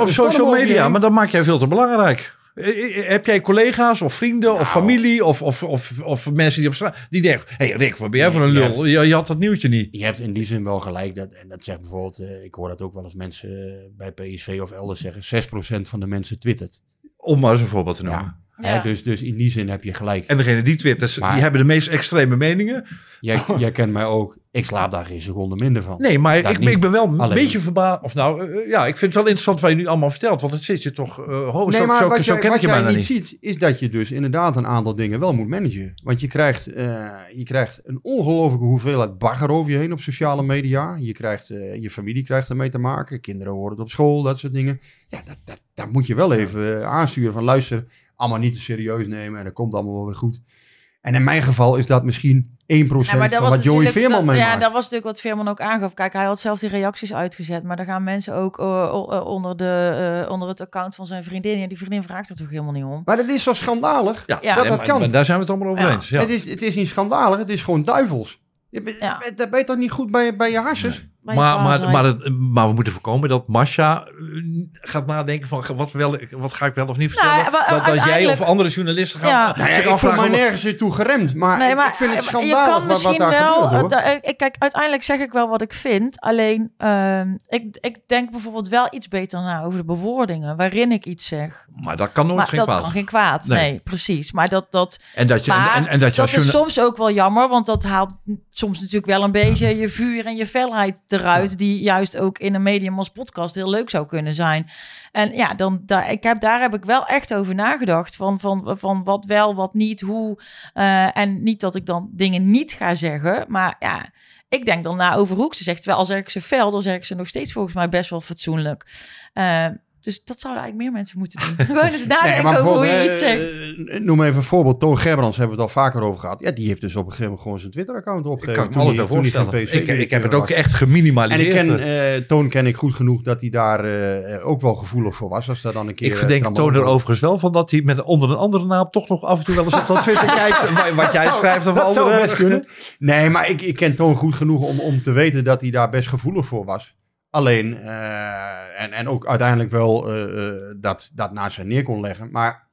op, social media. Maar dan maak jij veel te belangrijk. Eh, eh, Heb jij collega's of vrienden of Nou. familie of, of, of, of mensen die op straat... Die denken, hé hey Rick, wat ben jij voor een lul? Je, je had dat nieuwtje niet. Je hebt in die zin wel gelijk. Dat, en dat zegt bijvoorbeeld, eh, ik hoor dat ook wel eens mensen bij PSV of elders zeggen. 6% van de mensen twittert. Om maar eens een voorbeeld te noemen. Ja. Ja. Hè, dus, dus in die zin heb je gelijk. En degene die twitters, Maar- die hebben de meest extreme meningen. Jij, jij kent mij ook. Ik slaap daar geen seconde minder van. Nee, maar Dat ik, niet. ik ben wel een Alleen. beetje verbaasd. Of nou, eh, ja, ik vind het wel interessant wat je nu allemaal vertelt. Want het zit je toch... eh ho, Nee, zo, maar zo, wat, zo jij, ken ik wat je jij niet niet. ziet, is dat je dus inderdaad een aantal dingen wel moet managen. Want je krijgt, eh, je krijgt een ongelofelijke hoeveelheid bagger over je heen op sociale media. Je, krijgt, eh, je familie krijgt ermee te maken. Kinderen worden het op school, dat soort dingen. Ja, dat, dat, dat moet je wel even eh, aansturen van luister, allemaal niet te serieus nemen en dat komt allemaal wel weer goed. En in mijn geval is dat misschien 1% Ja, maar dat van wat Joey Veerman meemaakt. Ja, dat was natuurlijk wat Veerman ook aangaf. Kijk, hij had zelf die reacties uitgezet, maar dan gaan mensen ook eh, eh, onder, de, eh, onder het account van zijn vriendin. En die vriendin vraagt er toch helemaal niet om. Maar dat is zo schandalig. Ja, Ja. dat en- dat kan. maar daar zijn we het allemaal over Ja. eens. Ja. Het, is, het is niet schandalig, het is gewoon duivels. Je, ben je toch niet goed bij, bij je harses? Bij Maar, maar, maar, het- maar we moeten voorkomen dat Masha eh, gaat nadenken van wat, wel, wat ga ik wel of niet vertellen. Nou, maar dat, dat jij of andere journalisten gaan Ja. eh, Nou ja, zich ik voel afvragen. mij nergens toe geremd, maar, Nee, ik- maar ik vind het eh, schandalig je kan wat, wat misschien daar wel, gebeurt, hoor. eh, ik- kijk, uiteindelijk zeg ik wel wat ik vind. Alleen, ehm, ik, ik denk bijvoorbeeld wel iets beter na over de bewoordingen waarin ik iets zeg. Maar dat kan nooit maar geen dat kwaad. kan geen kwaad. Nee. Nee. precies. Maar dat, dat, En dat je, maar en, en dat je dat is soms ook wel jammer, want dat haalt soms natuurlijk wel een beetje je vuur en je felheid eruit, die juist ook in een medium als podcast heel leuk zou kunnen zijn. En ja, dan, daar, ik heb, daar heb ik wel echt over nagedacht, van, van, van wat wel, wat niet, hoe. eh, en niet dat ik dan dingen niet ga zeggen, maar ja, ik denk dan na over hoe ik ze zeg. Terwijl al zeg ik ze fel, dan zeg ik ze nog steeds volgens mij best wel fatsoenlijk. Eh, dus dat zouden eigenlijk meer mensen moeten doen. Gewoon eens nadenken over hoe je iets eh, zegt. eh, Noem even een voorbeeld. Toon Gerbrands hebben we het al vaker over gehad. Ja, die heeft dus op een gegeven moment gewoon zijn Twitter-account ik opgegeven. kan me toen alles wel. Ik, ik heb het ook was. echt En geminimaliseerd. ik ken eh, Toon ken ik goed genoeg dat hij daar eh, ook wel gevoelig voor was. Als dat dan een keer. ik verdenk eh, Toon er overigens wel van dat hij met onder een andere naam toch nog af en toe wel eens op dat Twitter kijkt. wa- Wat jij Dat schrijft of dat zou andere. best kunnen. Nee, maar ik, ik ken Toon goed genoeg om, om te weten dat hij daar best gevoelig voor was. Alleen, eh, en, en ook uiteindelijk wel eh, eh, dat, dat naast zijn neer kon leggen. Maar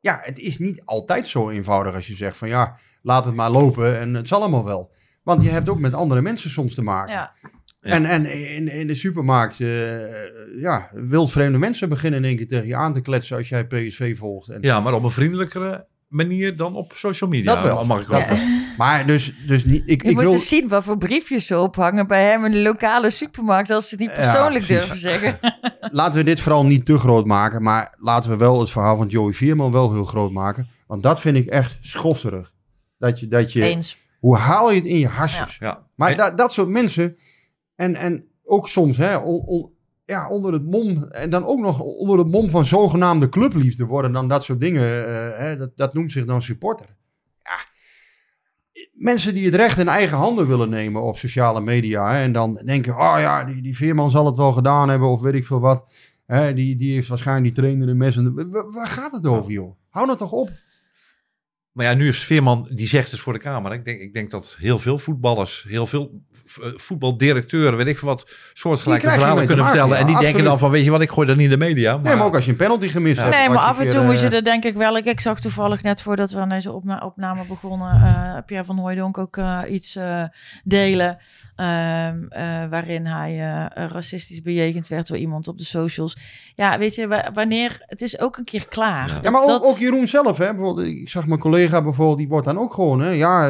ja, het is niet altijd zo eenvoudig als je zegt van ja, laat het maar lopen en het zal allemaal wel. Want je hebt ook met andere mensen soms te maken. Ja. En, en in, in de supermarkt, eh, ja, wildvreemde mensen beginnen in één keer tegen je aan te kletsen als jij PSV volgt. En, Ja, maar op een vriendelijkere manier dan op social media. Dat wel. Mag ik wel. Maar dus, dus niet, ik, Je ik moet wil... eens zien wat voor briefjes ze ophangen bij hem in de lokale supermarkt als ze die Ja, persoonlijk durven zeggen. laten we dit vooral niet te groot maken, maar laten we wel het verhaal van Joey Veerman wel heel groot maken. Want dat vind ik echt schofterig. Dat je, dat je, Eens. hoe haal je het in je harsjes? Ja. Maar En- dat, dat soort mensen, en, en ook soms hè, on- on- ja, onder het mom, en dan ook nog onder het mom van zogenaamde clubliefde worden dan dat soort dingen, eh, hè, dat, dat noemt zich dan supporter. Mensen die het recht in eigen handen willen nemen op sociale media hè, en dan denken, oh ja, die, die Veerman zal het wel gedaan hebben of weet ik veel wat. Hè, die, die heeft waarschijnlijk die trainer een mes. En, wa- wa- waar gaat het over, joh? Hou nou toch op. Maar ja, nu is Veerman, die zegt het voor de camera. Ik denk, ik denk dat heel veel voetballers, heel veel voetbaldirecteuren, weet ik veel wat, soortgelijke verhalen kunnen maken, vertellen. ja, en die denken dan van, weet je wat, ik gooi dat niet in de media. Maar, Nee, maar ook als je een penalty gemist hebt. Nee, maar af en toe keer, moet je eh, er denk ik wel... Ik, ik zag toevallig net voordat we aan deze opna opname begonnen... eh Pierre van Hooijdonk ook eh, iets eh, delen... ehm, eh, waarin hij eh, racistisch bejegend werd door iemand op de socials. Ja, weet je, wa- wanneer... Het is ook een keer klaar. Ja. Ja, maar ook, Dat- ook Jeroen zelf, hè. Bijvoorbeeld, ik zag mijn collega bijvoorbeeld, die wordt dan ook gewoon, hè. Ja,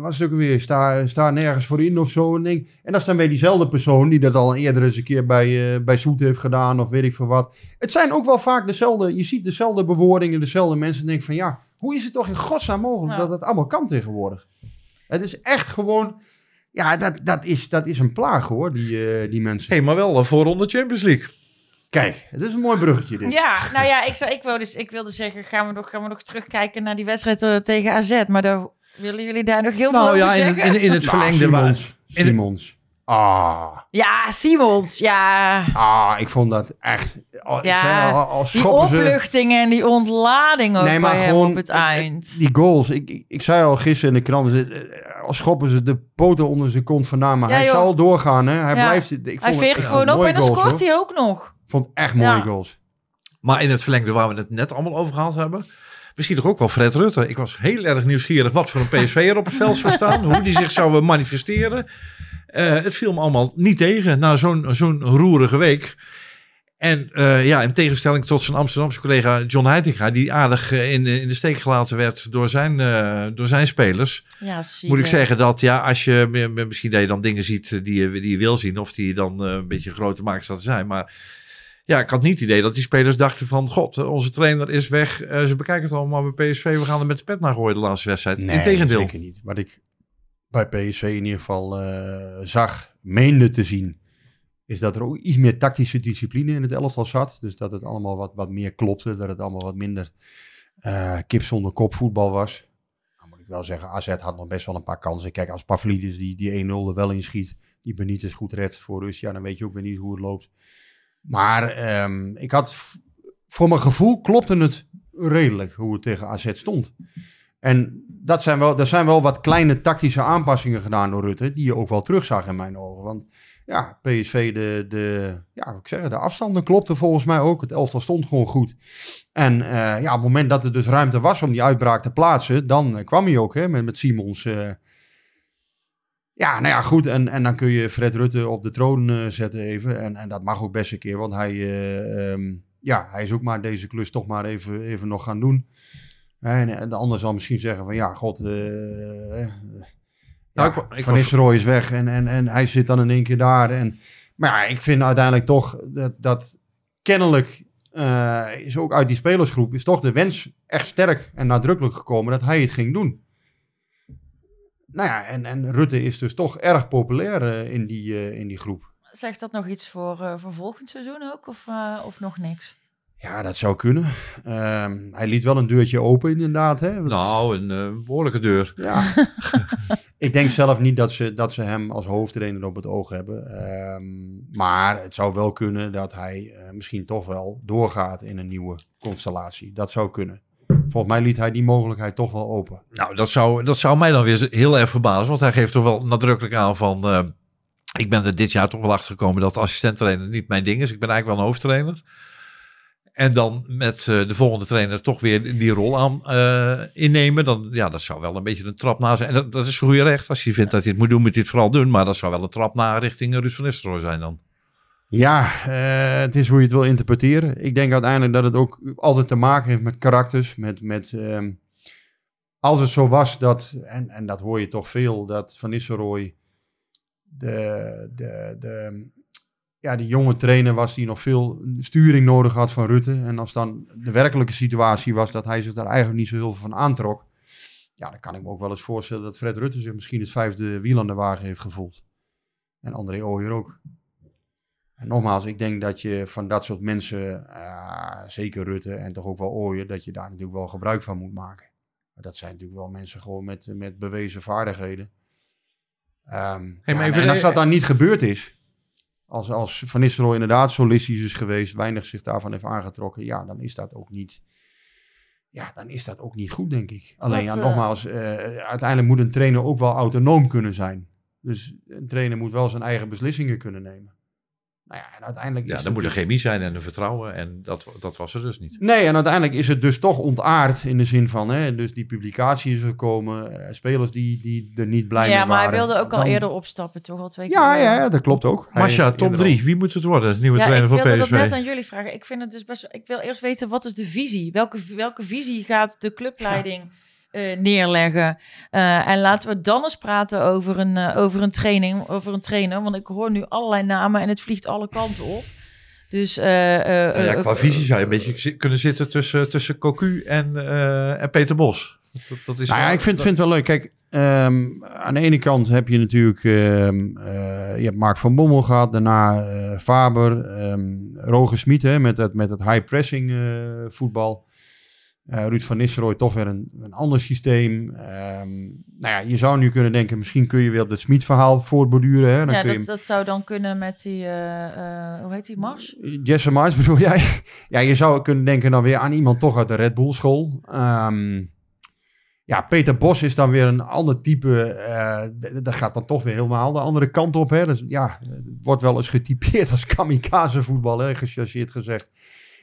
was het ook weer, sta, sta nergens voor in of zo. En, denk, en dat is dan weer diezelfde persoon die dat al eerder eens een keer bij, eh bij Soet heeft gedaan of weet ik veel wat. Het zijn ook wel vaak dezelfde, je ziet dezelfde bewoordingen, dezelfde mensen. En denk van, ja, hoe is het toch in godsnaam mogelijk Ja. dat dat allemaal kan tegenwoordig? Het is echt gewoon, ja, dat, dat, is, dat is een plaag hoor, die, eh, die mensen. hey, maar wel een voorronde Champions League. Kijk, het is een mooi bruggetje dit. Ja, nou ja, ik, zou, ik, wilde, dus, ik wilde zeggen, gaan we, nog, gaan we nog terugkijken naar die wedstrijd eh, tegen AZ. Maar daar, willen jullie daar nog heel veel Nou over ja, in, zeggen? het- in, in het verlengde. waar- Simons, in Simons. Ah, Ja, Simons, ja. ah, ik vond dat echt. Oh, Ja, zei al, al Die opluchting en die ontlading ook Nee, maar bij hem gewoon- op het eind. die goals. Ik, ik, ik zei al gisteren in de krant, ze- eh, al schoppen ze de poten onder zijn kont vandaan, maar Ja, hij joh. zal doorgaan. Hè? Hij Ja. blijft. Ik vond Hij het veert echt gewoon op mooie en dan goals, scoort hoor. hij ook nog. Vond echt mooie Ja. goals. Maar in het verlengde waar we het net allemaal over gehad hebben. Misschien toch ook wel Fred Rutte. Ik was heel erg nieuwsgierig wat voor een PSV er op het veld zou staan. hoe die zich zou manifesteren. Eh, het viel me allemaal niet tegen na zo'n zo'n roerige week. En eh, ja, in tegenstelling tot zijn Amsterdamse collega John Heitinga, die aardig eh, in, in de steek gelaten werd door zijn, eh, door zijn spelers. Ja, Moet ik zeggen dat ja, als je misschien dat je dan dingen ziet die je, die je wil zien, of die je dan eh, een beetje groter maakt zouden zijn. Maar ja, ik had niet het idee dat die spelers dachten van god, onze trainer is weg. Eh, ze bekijken het allemaal bij PSV, we gaan er met de pet naar gooien de laatste wedstrijd. Integendeel. zeker niet. Wat ik bij PSV in ieder geval eh, zag, meende te zien, is dat er ook iets meer tactische discipline in het elftal zat. Dus dat het allemaal wat, wat meer klopte, dat het allemaal wat minder eh, kip zonder kop voetbal was. Dan moet ik wel zeggen, AZ had nog best wel een paar kansen. Kijk, als Pavlidis die, die 1-0 er wel inschiet, die Benitez goed redt voor Rus, ja, dan weet je ook weer niet hoe het loopt. Maar ehm, ik had, voor mijn gevoel klopte het redelijk hoe het tegen AZ stond. En dat zijn wel, er zijn wel wat kleine tactische aanpassingen gedaan door Rutte, die je ook wel terugzag in mijn ogen. Want ja, PSV, de, de, ja, ik zeg, de afstanden klopten volgens mij ook. Het elftal stond gewoon goed. En eh, ja, op het moment dat er dus ruimte was om die uitbraak te plaatsen, dan eh, kwam hij ook hè, met, met Simons. eh. Ja, nou ja, goed. En, en dan kun je Fred Rutte op de troon eh, zetten even. En, en dat mag ook best een keer, want hij, eh, ehm, ja, hij is ook maar deze klus toch maar even, even nog gaan doen. En, en de ander zal misschien zeggen van ja, god, eh, ja, ik ik Van Nistelrooy is weg en, en, en hij zit dan in één keer daar. En, maar ja, ik vind uiteindelijk toch dat, dat kennelijk is ook uit die spelersgroep is toch de wens echt sterk en nadrukkelijk gekomen dat hij het ging doen. Nou ja, en, en Rutte is dus toch erg populair eh, in, die, eh, in die groep. Zegt dat nog iets voor, eh, voor volgend seizoen ook? Of, eh, of nog niks? Ja, dat zou kunnen. Ehm, hij liet wel een deurtje open inderdaad. Hè? Want- Nou, een eh, behoorlijke deur. Ja. ik denk zelf niet dat ze, dat ze hem als hoofdtrainer op het oog hebben. Ehm, maar het zou wel kunnen dat hij eh, misschien toch wel doorgaat in een nieuwe constellatie. Dat zou kunnen. Volgens mij liet hij die mogelijkheid toch wel open. Nou, dat zou, dat zou mij dan weer heel erg verbazen. Want hij geeft toch wel nadrukkelijk aan van... eh, ik ben er dit jaar toch wel achter gekomen dat assistent-trainer niet mijn ding is. Ik ben eigenlijk wel een hoofdtrainer. En dan met eh, de volgende trainer toch weer die rol aan eh, innemen. Dan, ja, dat zou wel een beetje een trap na zijn. En dat, dat is goede recht. Als hij vindt dat hij het moet doen, moet hij het vooral doen. Maar dat zou wel een trap na richting Ruud van Nistelrooy zijn dan. Ja, eh, het is hoe je het wil interpreteren. Ik denk uiteindelijk dat het ook altijd te maken heeft met karakters. Met, met, ehm, als het zo was dat, en, en dat hoor je toch veel, dat Van Nistelrooy de, de, de, ja, die jonge trainer was die nog veel sturing nodig had van Rutte. En als dan de werkelijke situatie was dat hij zich daar eigenlijk niet zo heel veel van aantrok. Ja, dan kan ik me ook wel eens voorstellen dat Fred Rutte zich misschien het vijfde wiel aan de wagen heeft gevoeld. En André Ooyer ook. En nogmaals, ik denk dat je van dat soort mensen, eh, zeker Rutte en toch ook wel Ooyer, dat je daar natuurlijk wel gebruik van moet maken. Maar dat zijn natuurlijk wel mensen gewoon met, met bewezen vaardigheden. Ehm, maar ja, even en als dat dan niet gebeurd is, als, als Van Nistelrooy inderdaad solistisch is geweest, weinig zich daarvan heeft aangetrokken, ja, dan is dat ook niet, ja, dan is dat ook niet goed, denk ik. Alleen, Wat, ja, eh, nogmaals, eh, uiteindelijk moet een trainer ook wel autonoom kunnen zijn. Dus een trainer moet wel zijn eigen beslissingen kunnen nemen. Nou ja, en uiteindelijk Ja, is dan het moet er dus- chemie zijn en een vertrouwen. En dat, dat was er dus niet. Nee, en uiteindelijk is het dus toch ontaard in de zin van, hè, dus die publicatie is gekomen, eh, spelers die, die er niet blij ja, mee maar waren. hij wilde ook al eerder opstappen, toch al twee keer? Ja, ja, ja, dat klopt ook. Masha, top 3. Wie moet het worden? Nieuwe Ja, ik trainer van wilde dat PSV. net aan jullie vragen. Ik vind het dus best. Ik wil eerst weten wat is de visie? Welke, welke visie gaat de clubleiding eh, neerleggen? Eh, en laten we dan eens praten over een, eh, over een training, over een trainer. Want ik hoor nu allerlei namen en het vliegt alle kanten op. Dus eh, eh, Nou ja, eh, qua visie zou je een beetje kunnen zitten tussen, tussen Cocu en, eh, en Peter Bos. Dat, dat is Nou ja, ik vind, vind het wel leuk. Kijk, ehm, aan de ene kant heb je natuurlijk... ehm, eh, je hebt Mark van Bommel gehad, daarna eh, Faber, ehm Roger Smit hè, met, het, met het high-pressing eh, voetbal. Eh, Ruud van Nistelrooy toch weer een, een ander systeem. Ehm, nou ja, je zou nu kunnen denken, misschien kun je weer op het Smit-verhaal voortborduren. Hè? Dan ja, kun je dat, dat zou dan kunnen met die, eh, eh, hoe heet die, Mars? Jesse Mars bedoel jij? Ja, je zou kunnen denken dan weer aan iemand toch uit de Red Bull school. Ehm, ja, Peter Bos is dan weer een ander type. dat gaat dan toch weer helemaal de andere kant op. Hè? Dus, ja, wordt wel eens getypeerd als kamikaze voetbal, hè, gechargeerd gezegd.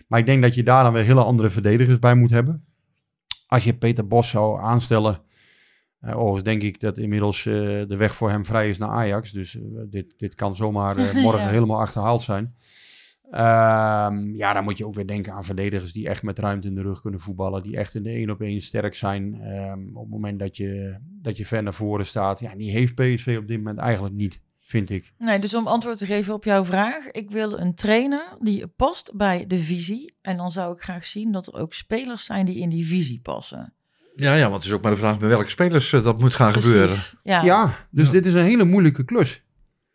Maar ik denk dat je daar dan weer hele andere verdedigers bij moet hebben. Als je Peter Bos zou aanstellen. eh overigens denk ik dat inmiddels eh, de weg voor hem vrij is naar Ajax. Dus eh, dit, dit kan zomaar morgen Ja. helemaal achterhaald zijn. Ehm, ja, dan moet je ook weer denken aan verdedigers die echt met ruimte in de rug kunnen voetballen. Die echt in de één op één sterk zijn. Ehm, op het moment dat je, dat je ver naar voren staat. Ja, die heeft PSV op dit moment eigenlijk niet, vind ik. Nee, dus om antwoord te geven op jouw vraag. Ik wil een trainer die past bij de visie. En dan zou ik graag zien dat er ook spelers zijn die in die visie passen. Ja, ja, want het is ook maar de vraag met welke spelers eh, dat moet gaan gebeuren. Ja. Ja, dus Ja. dit is een hele moeilijke klus.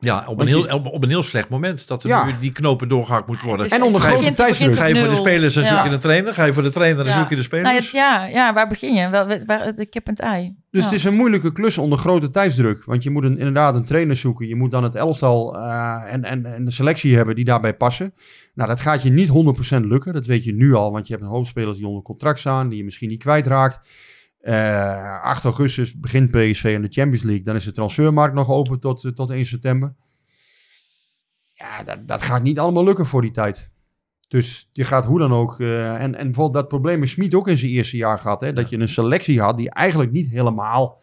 Ja, op een, heel, je- op, op een heel slecht moment dat er Ja. nu die knopen doorgehakt moet worden. En onder grote tijdsdruk. Ga je voor de spelers en zoek je de trainer? Ga je voor de trainer en Ja. zoek je de spelers? Nou, het- ja, ja, waar begin je? Wel, waar, de kip en het ei. Dus Ja. het is een moeilijke klus onder grote tijdsdruk. Want je moet een, inderdaad een trainer zoeken. Je moet dan het elftal eh, en, en, en de selectie hebben die daarbij passen. Nou, dat gaat je niet 100% lukken. Dat weet je nu al. Want je hebt een hoop spelers die onder contract staan. Die je misschien niet kwijtraakt. Eh 8 augustus begint PSV in de Champions League. Dan is de transfermarkt nog open tot, eh, tot 1 september. Ja, dat, dat gaat niet allemaal lukken voor die tijd. Dus je gaat hoe dan ook. eh, en, en bijvoorbeeld dat probleem is Smit ook in zijn eerste jaar gehad. Hè, Dat je een selectie had die eigenlijk niet helemaal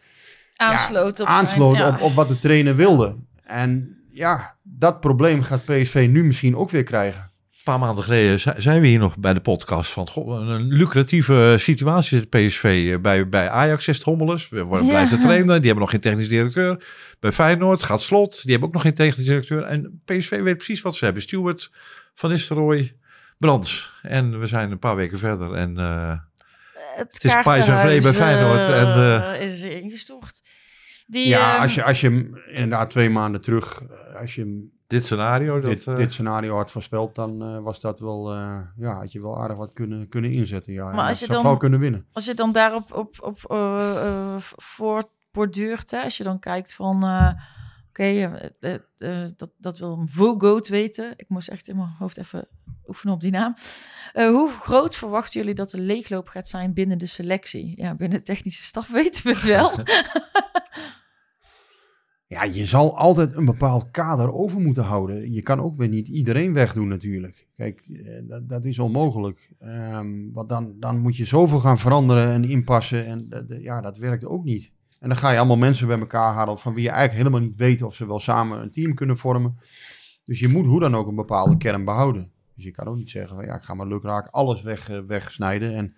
aansloot op aansloot zijn- ja. op, op wat de trainer wilde. En ja, dat probleem gaat PSV nu misschien ook weer krijgen. Paar maanden geleden zijn we hier nog bij de podcast van goh, een lucratieve situatie zit PSV eh, bij, bij Ajax is het hommeles. We worden Ja. blijft de trainer. Die hebben nog geen technisch directeur. Bij Feyenoord gaat slot. Die hebben ook nog geen technisch directeur. En PSV weet precies wat ze hebben. Stewart, Van Nistelrooy, Brands. En we zijn een paar weken verder. En eh, het is Pijs en Vlee bij Feyenoord en, eh, is ingestort. Die, ja, eh, als je, als je hem inderdaad twee maanden terug, eh, als je hem dit scenario. Dat, dit, eh, dit scenario had voorspeld, dan eh, was dat wel, eh, ja, had je wel aardig wat kunnen, kunnen inzetten. Ja, Maar als dat je zou dan- wel kunnen winnen. als je dan daarop op, op, eh eh, voortborduurt, hè, als je dan kijkt van, eh, oké, dat, dat wil een Vogoat weten. Ik moest echt in mijn hoofd even oefenen op die naam. Eh, hoe groot verwachten jullie dat de leegloop gaat zijn binnen de selectie? Ja, binnen de technische staf weten we het wel. Ja, je zal altijd een bepaald kader over moeten houden. Je kan ook weer niet iedereen wegdoen natuurlijk. Kijk, eh, dat, dat is onmogelijk. Ehm, want dan, dan moet je zoveel gaan veranderen en inpassen. En ja, dat werkt ook niet. En dan ga je allemaal mensen bij elkaar halen van wie je eigenlijk helemaal niet weet of ze wel samen een team kunnen vormen. Dus je moet hoe dan ook een bepaalde kern behouden. Dus je kan ook niet zeggen van ja, ik ga maar lukraak alles weg, eh, wegsnijden. En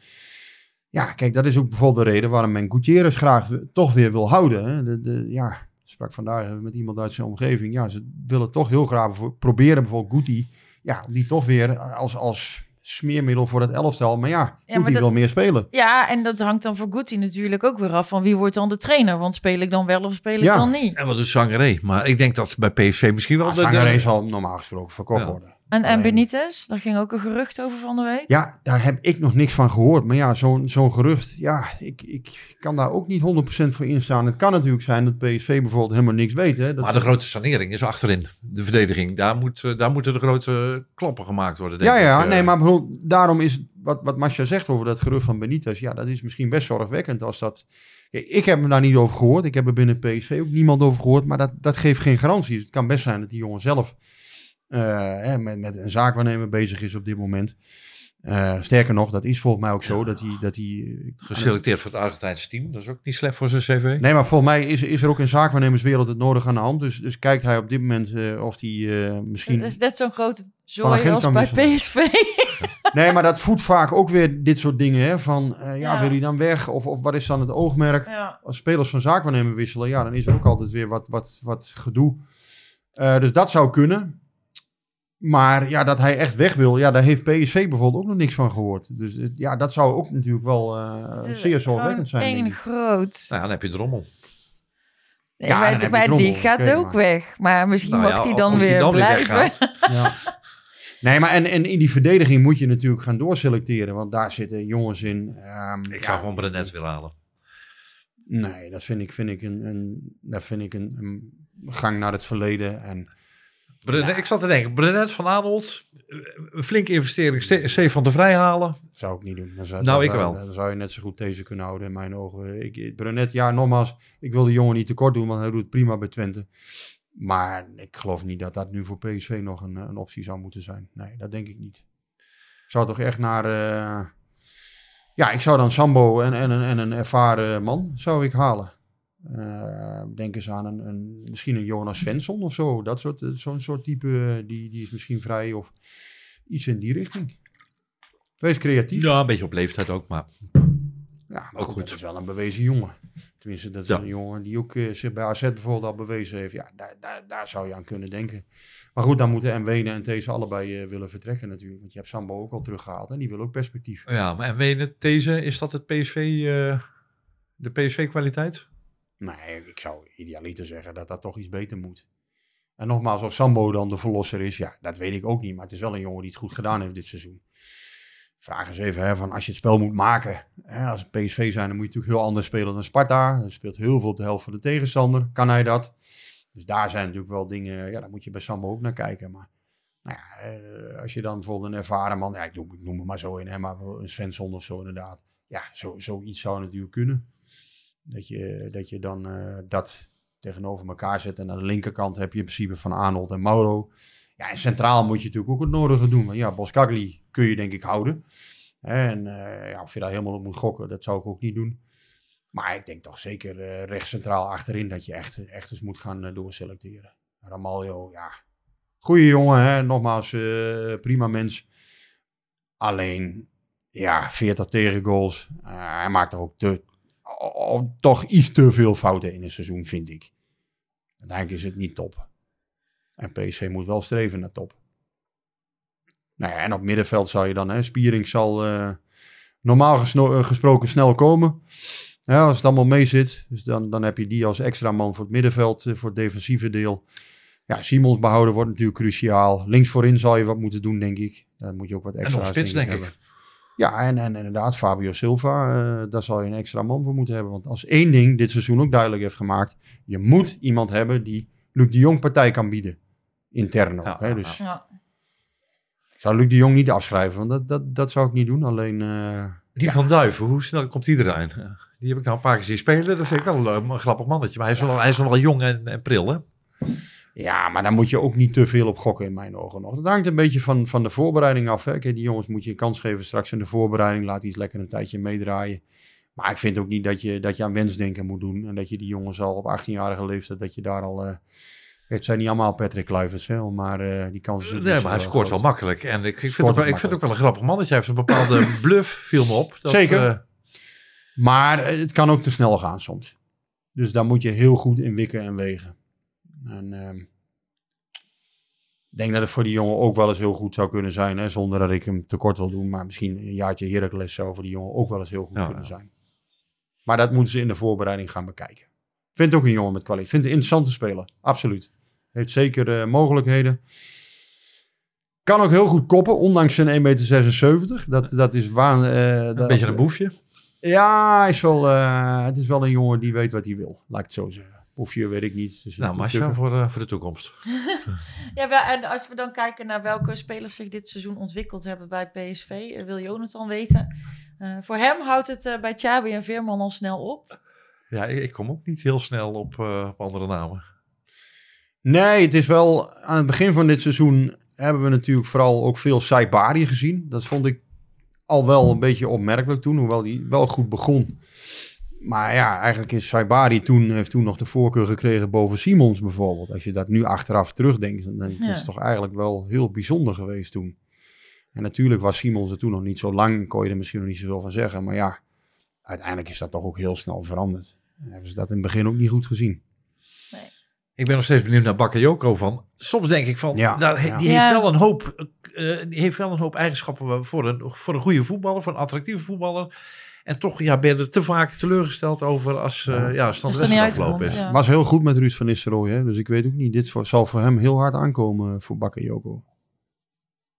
ja, kijk, dat is ook bijvoorbeeld de reden waarom men Gutierrez graag toch weer wil houden. De, ja, sprak vandaag met iemand uit zijn omgeving. Ja, ze willen toch heel graag proberen bijvoorbeeld Guti. Ja, die toch weer als, als smeermiddel voor het elftal. Maar ja, Guti dat- wil meer spelen. ja, en dat hangt dan voor Guti natuurlijk ook weer af van wie wordt dan de trainer. Want speel ik dan wel of speel ik Ja. dan niet? En wat is Sangaré? Maar ik denk dat bij PSV misschien wel... Ja, Sangaré zal normaal gesproken verkocht Ja. worden. En, en Benitez, daar ging ook een gerucht over van de week. Ja, daar heb ik nog niks van gehoord. Maar ja, zo'n zo'n gerucht, ja, ik, ik kan daar ook niet 100% voor instaan. Het kan natuurlijk zijn dat PSV bijvoorbeeld helemaal niks weet. Hè? Dat Maar de grote sanering is achterin. De verdediging. Daar, moet, eh, daar moeten de grote klappen gemaakt worden. Denk ja, ja, ik. eh. nee, maar bijvoorbeeld, daarom is wat, wat Masja zegt over dat gerucht van Benitez, ja, dat is misschien best zorgwekkend als dat... Ik heb hem daar niet over gehoord. Ik heb er binnen PSV ook niemand over gehoord. Maar dat, dat geeft geen garanties. Het kan best zijn dat die jongen zelf hè, met, met een zaakwaarnemer bezig is op dit moment. Eh, sterker nog, dat is volgens mij ook zo. Dat hij, dat hij, Geselecteerd voor het Argentijnse team. Dat is ook niet slecht voor zijn cv. Nee, maar volgens mij is, is er ook in zaakwaarnemerswereld het nodig aan de hand. Dus, dus kijkt hij op dit moment eh, of hij eh, misschien... Dat is net zo'n grote zooi agent als bij. PSV. Nee, maar dat voedt vaak ook weer dit soort dingen. Hè? Van, eh, ja, Ja. wil hij dan weg? Of, of wat is dan het oogmerk? ja. Als spelers van zaakwaarnemer wisselen, ja, dan is er ook altijd weer wat, wat, wat gedoe. Eh, dus dat zou kunnen. Maar ja, dat hij echt weg wil, ja, daar heeft PSV bijvoorbeeld ook nog niks van gehoord. Dus ja, dat zou ook natuurlijk wel eh, is zeer zorgwekkend zijn. Ik. groot. Nou, dan heb je Drommel. Nee, Ja, maar dan heb je maar die Drommel, gaat oké, ook maar- weg. Maar misschien Nou mag ja, hij dan die weer dan weer blijven. Ja. Nee, maar en, en in die verdediging moet je natuurlijk gaan doorselecteren. Want daar zitten jongens in. ehm, Ik ja, zou gewoon Brenet willen halen. Nee, dat vind ik, vind ik, een, een, dat vind ik een, een gang naar het verleden. En Brenet, Ik zat te denken, Brenet van Aanholt, eh, een flinke investering, Ste- Stefan de Vrij halen. zou ik niet doen. Dan zou, Nou, dan ik zou- wel. Dan zou je net zo goed deze kunnen houden in mijn ogen. Ik, Brunet, ja, nogmaals, ik wil de jongen niet tekort doen, want hij doet het prima bij Twente. Maar ik geloof niet dat dat nu voor PSV nog een, een optie zou moeten zijn. Nee, dat denk ik niet. zou toch echt naar... eh, ja, ik zou dan Sambo en, en, een- en een ervaren man zou ik halen. Eh, denk eens aan een, een, misschien een Jonas Svensson of zo. Dat soort, eh, zo'n soort type, eh, die, die is misschien vrij of iets in die richting. Wees creatief. Ja, een beetje op leeftijd ook, maar Ja, maar Ook goed, dat is wel een bewezen jongen. Tenminste, dat is Ja. een jongen die ook zich bij AZ bijvoorbeeld al bewezen heeft. Ja, daar, daar, daar zou je aan kunnen denken. Maar goed, dan moeten Mwene en These allebei willen vertrekken natuurlijk. Want je hebt Sambo ook al teruggehaald en die wil ook perspectief. ja, maar en Wenen, deze, is dat het PSV, de PSV-kwaliteit? Nee, ik zou idealiter zeggen dat dat toch iets beter moet. En nogmaals, of Sambo dan de verlosser is, ja, dat weet ik ook niet. Maar het is wel een jongen die het goed gedaan heeft dit seizoen. Vraag eens even, hè, van als je het spel moet maken. Hè, als PSV zijn, dan moet je natuurlijk heel anders spelen dan Sparta. Hij speelt heel veel op de helft van de tegenstander. Kan hij dat? Dus daar zijn natuurlijk wel dingen, ja, daar moet je bij Sambo ook naar kijken. Maar nou ja, als je dan bijvoorbeeld een ervaren man, ja, ik noem, het maar zo in, hè, maar een Svensson of zo inderdaad. Ja, zo, zoiets zou natuurlijk kunnen. Dat je, dat je dan eh, dat tegenover elkaar zet. En aan de linkerkant heb je in principe van Arnold en Mauro. Ja, en centraal moet je natuurlijk ook het nodige doen. Want ja, Boskagli kun je denk ik houden. En eh, ja, of je daar helemaal op moet gokken, dat zou ik ook niet doen. Maar ik denk toch zeker eh rechts centraal achterin dat je echt, echt eens moet gaan doorselecteren. Ramaljo, ja. Goeie jongen, hè? nogmaals, prima mens. Alleen, ja, 40 tegengoals. Uh, hij maakt er ook te, toch iets te veel fouten in een seizoen, vind ik. Uiteindelijk is het niet top. En PSV moet wel streven naar top. Nou ja, en op middenveld zou je dan, hè, Spiering zal eh, normaal eh, gesproken snel komen. Ja, als het allemaal mee zit, dus dan, dan heb je die als extra man voor het middenveld, eh, voor het defensieve deel. Ja, Simons behouden wordt natuurlijk cruciaal. Links voorin zal je wat moeten doen, denk ik. Daar moet je ook wat En extra nog spits, denk ik. Ja, en, en inderdaad, Fabio Silva, eh, daar zal je een extra man voor moeten hebben. Want als één ding dit seizoen ook duidelijk heeft gemaakt, je moet iemand hebben die Luc de Jong partij kan bieden. Intern ook. Ja, hè? Dus Ja. zou Luc de Jong niet afschrijven, want dat, dat, dat zou ik niet doen. Alleen, eh, Die van Duiven, hoe snel komt die erin? Die heb ik nou een paar keer zien spelen. Dat vind ik wel een, leuk- een grappig mannetje. Maar hij is wel, hij is wel jong en, en pril, hè? Ja, maar daar moet je ook niet te veel op gokken in mijn ogen nog. Dat hangt een beetje van, van de voorbereiding af. Hè? Kijk, die jongens moet je een kans geven straks in de voorbereiding. Laat die eens lekker een tijdje meedraaien. Maar ik vind ook niet dat je, dat je aan wensdenken moet doen. En dat je die jongens al op 18-jarige leeftijd, dat je daar al... eh, het zijn niet allemaal Patrick Kluivers, hè, maar eh, die kansen zijn Nee, maar hij scoort wel makkelijk. En ik, ik, vind, Scoort ook wel, ook ik vind ook wel een grappig mannetje. Hij heeft een bepaalde bluff, viel me op. Dat, Zeker. eh, Maar eh, het kan ook te snel gaan soms. Dus daar moet je heel goed in wikken en wegen. En ehm, ik denk dat het voor die jongen ook wel eens heel goed zou kunnen zijn. Hè, zonder dat ik hem tekort wil doen. Maar misschien een jaartje Heracles zou voor die jongen ook wel eens heel goed Ja, kunnen ja. zijn. Maar dat moeten ze in de voorbereiding gaan bekijken. Ik vind het ook een jongen met kwaliteit. Ik vind het een interessante speler. Absoluut. Heeft zeker eh, mogelijkheden. Kan ook heel goed koppen, ondanks zijn 1,76 meter. Dat, dat is waan, eh, een dat- beetje een boefje. ja, hij is wel, eh, het is wel een jongen die weet wat hij wil. Laat ik het zo zeggen. Of je weet ik niet. Dus Nou, Masha, voor, eh, voor de toekomst. Ja, wel, en als we dan kijken naar welke spelers zich dit seizoen ontwikkeld hebben bij PSV, eh, wil Jonathan weten. Eh, voor hem houdt het bij Chabi en Veerman al snel op. Ja, ik, ik kom ook niet heel snel op, eh, op andere namen. Nee, het is wel aan het begin van dit seizoen hebben we natuurlijk vooral ook veel Saibari gezien. Dat vond ik al wel een beetje opmerkelijk toen, hoewel die wel goed begon. Maar ja, eigenlijk is Saibari toen, heeft toen nog de voorkeur gekregen boven Simons bijvoorbeeld. Als je dat nu achteraf terugdenkt, dan denk Ja. het is toch eigenlijk wel heel bijzonder geweest toen. En natuurlijk was Simons er toen nog niet zo lang, kon je er misschien nog niet zoveel van zeggen. Maar ja, uiteindelijk is dat toch ook heel snel veranderd. En hebben ze dat in het begin ook niet goed gezien. Ik ben nog steeds benieuwd naar Bakayoko van. Soms denk ik van, Ja, nou, ja. die Ja. heeft wel een hoop, eh, die heeft wel een hoop eigenschappen voor een, voor een goede voetballer, voor een attractieve voetballer. En toch ja, ben je er te vaak teleurgesteld over als, eh Ja. wedstrijd afgelopen is. ja. Was heel goed met Ruud van Nistelrooy. Hè? Dus ik weet ook niet. Dit voor- zal voor hem heel hard aankomen voor Bakayoko.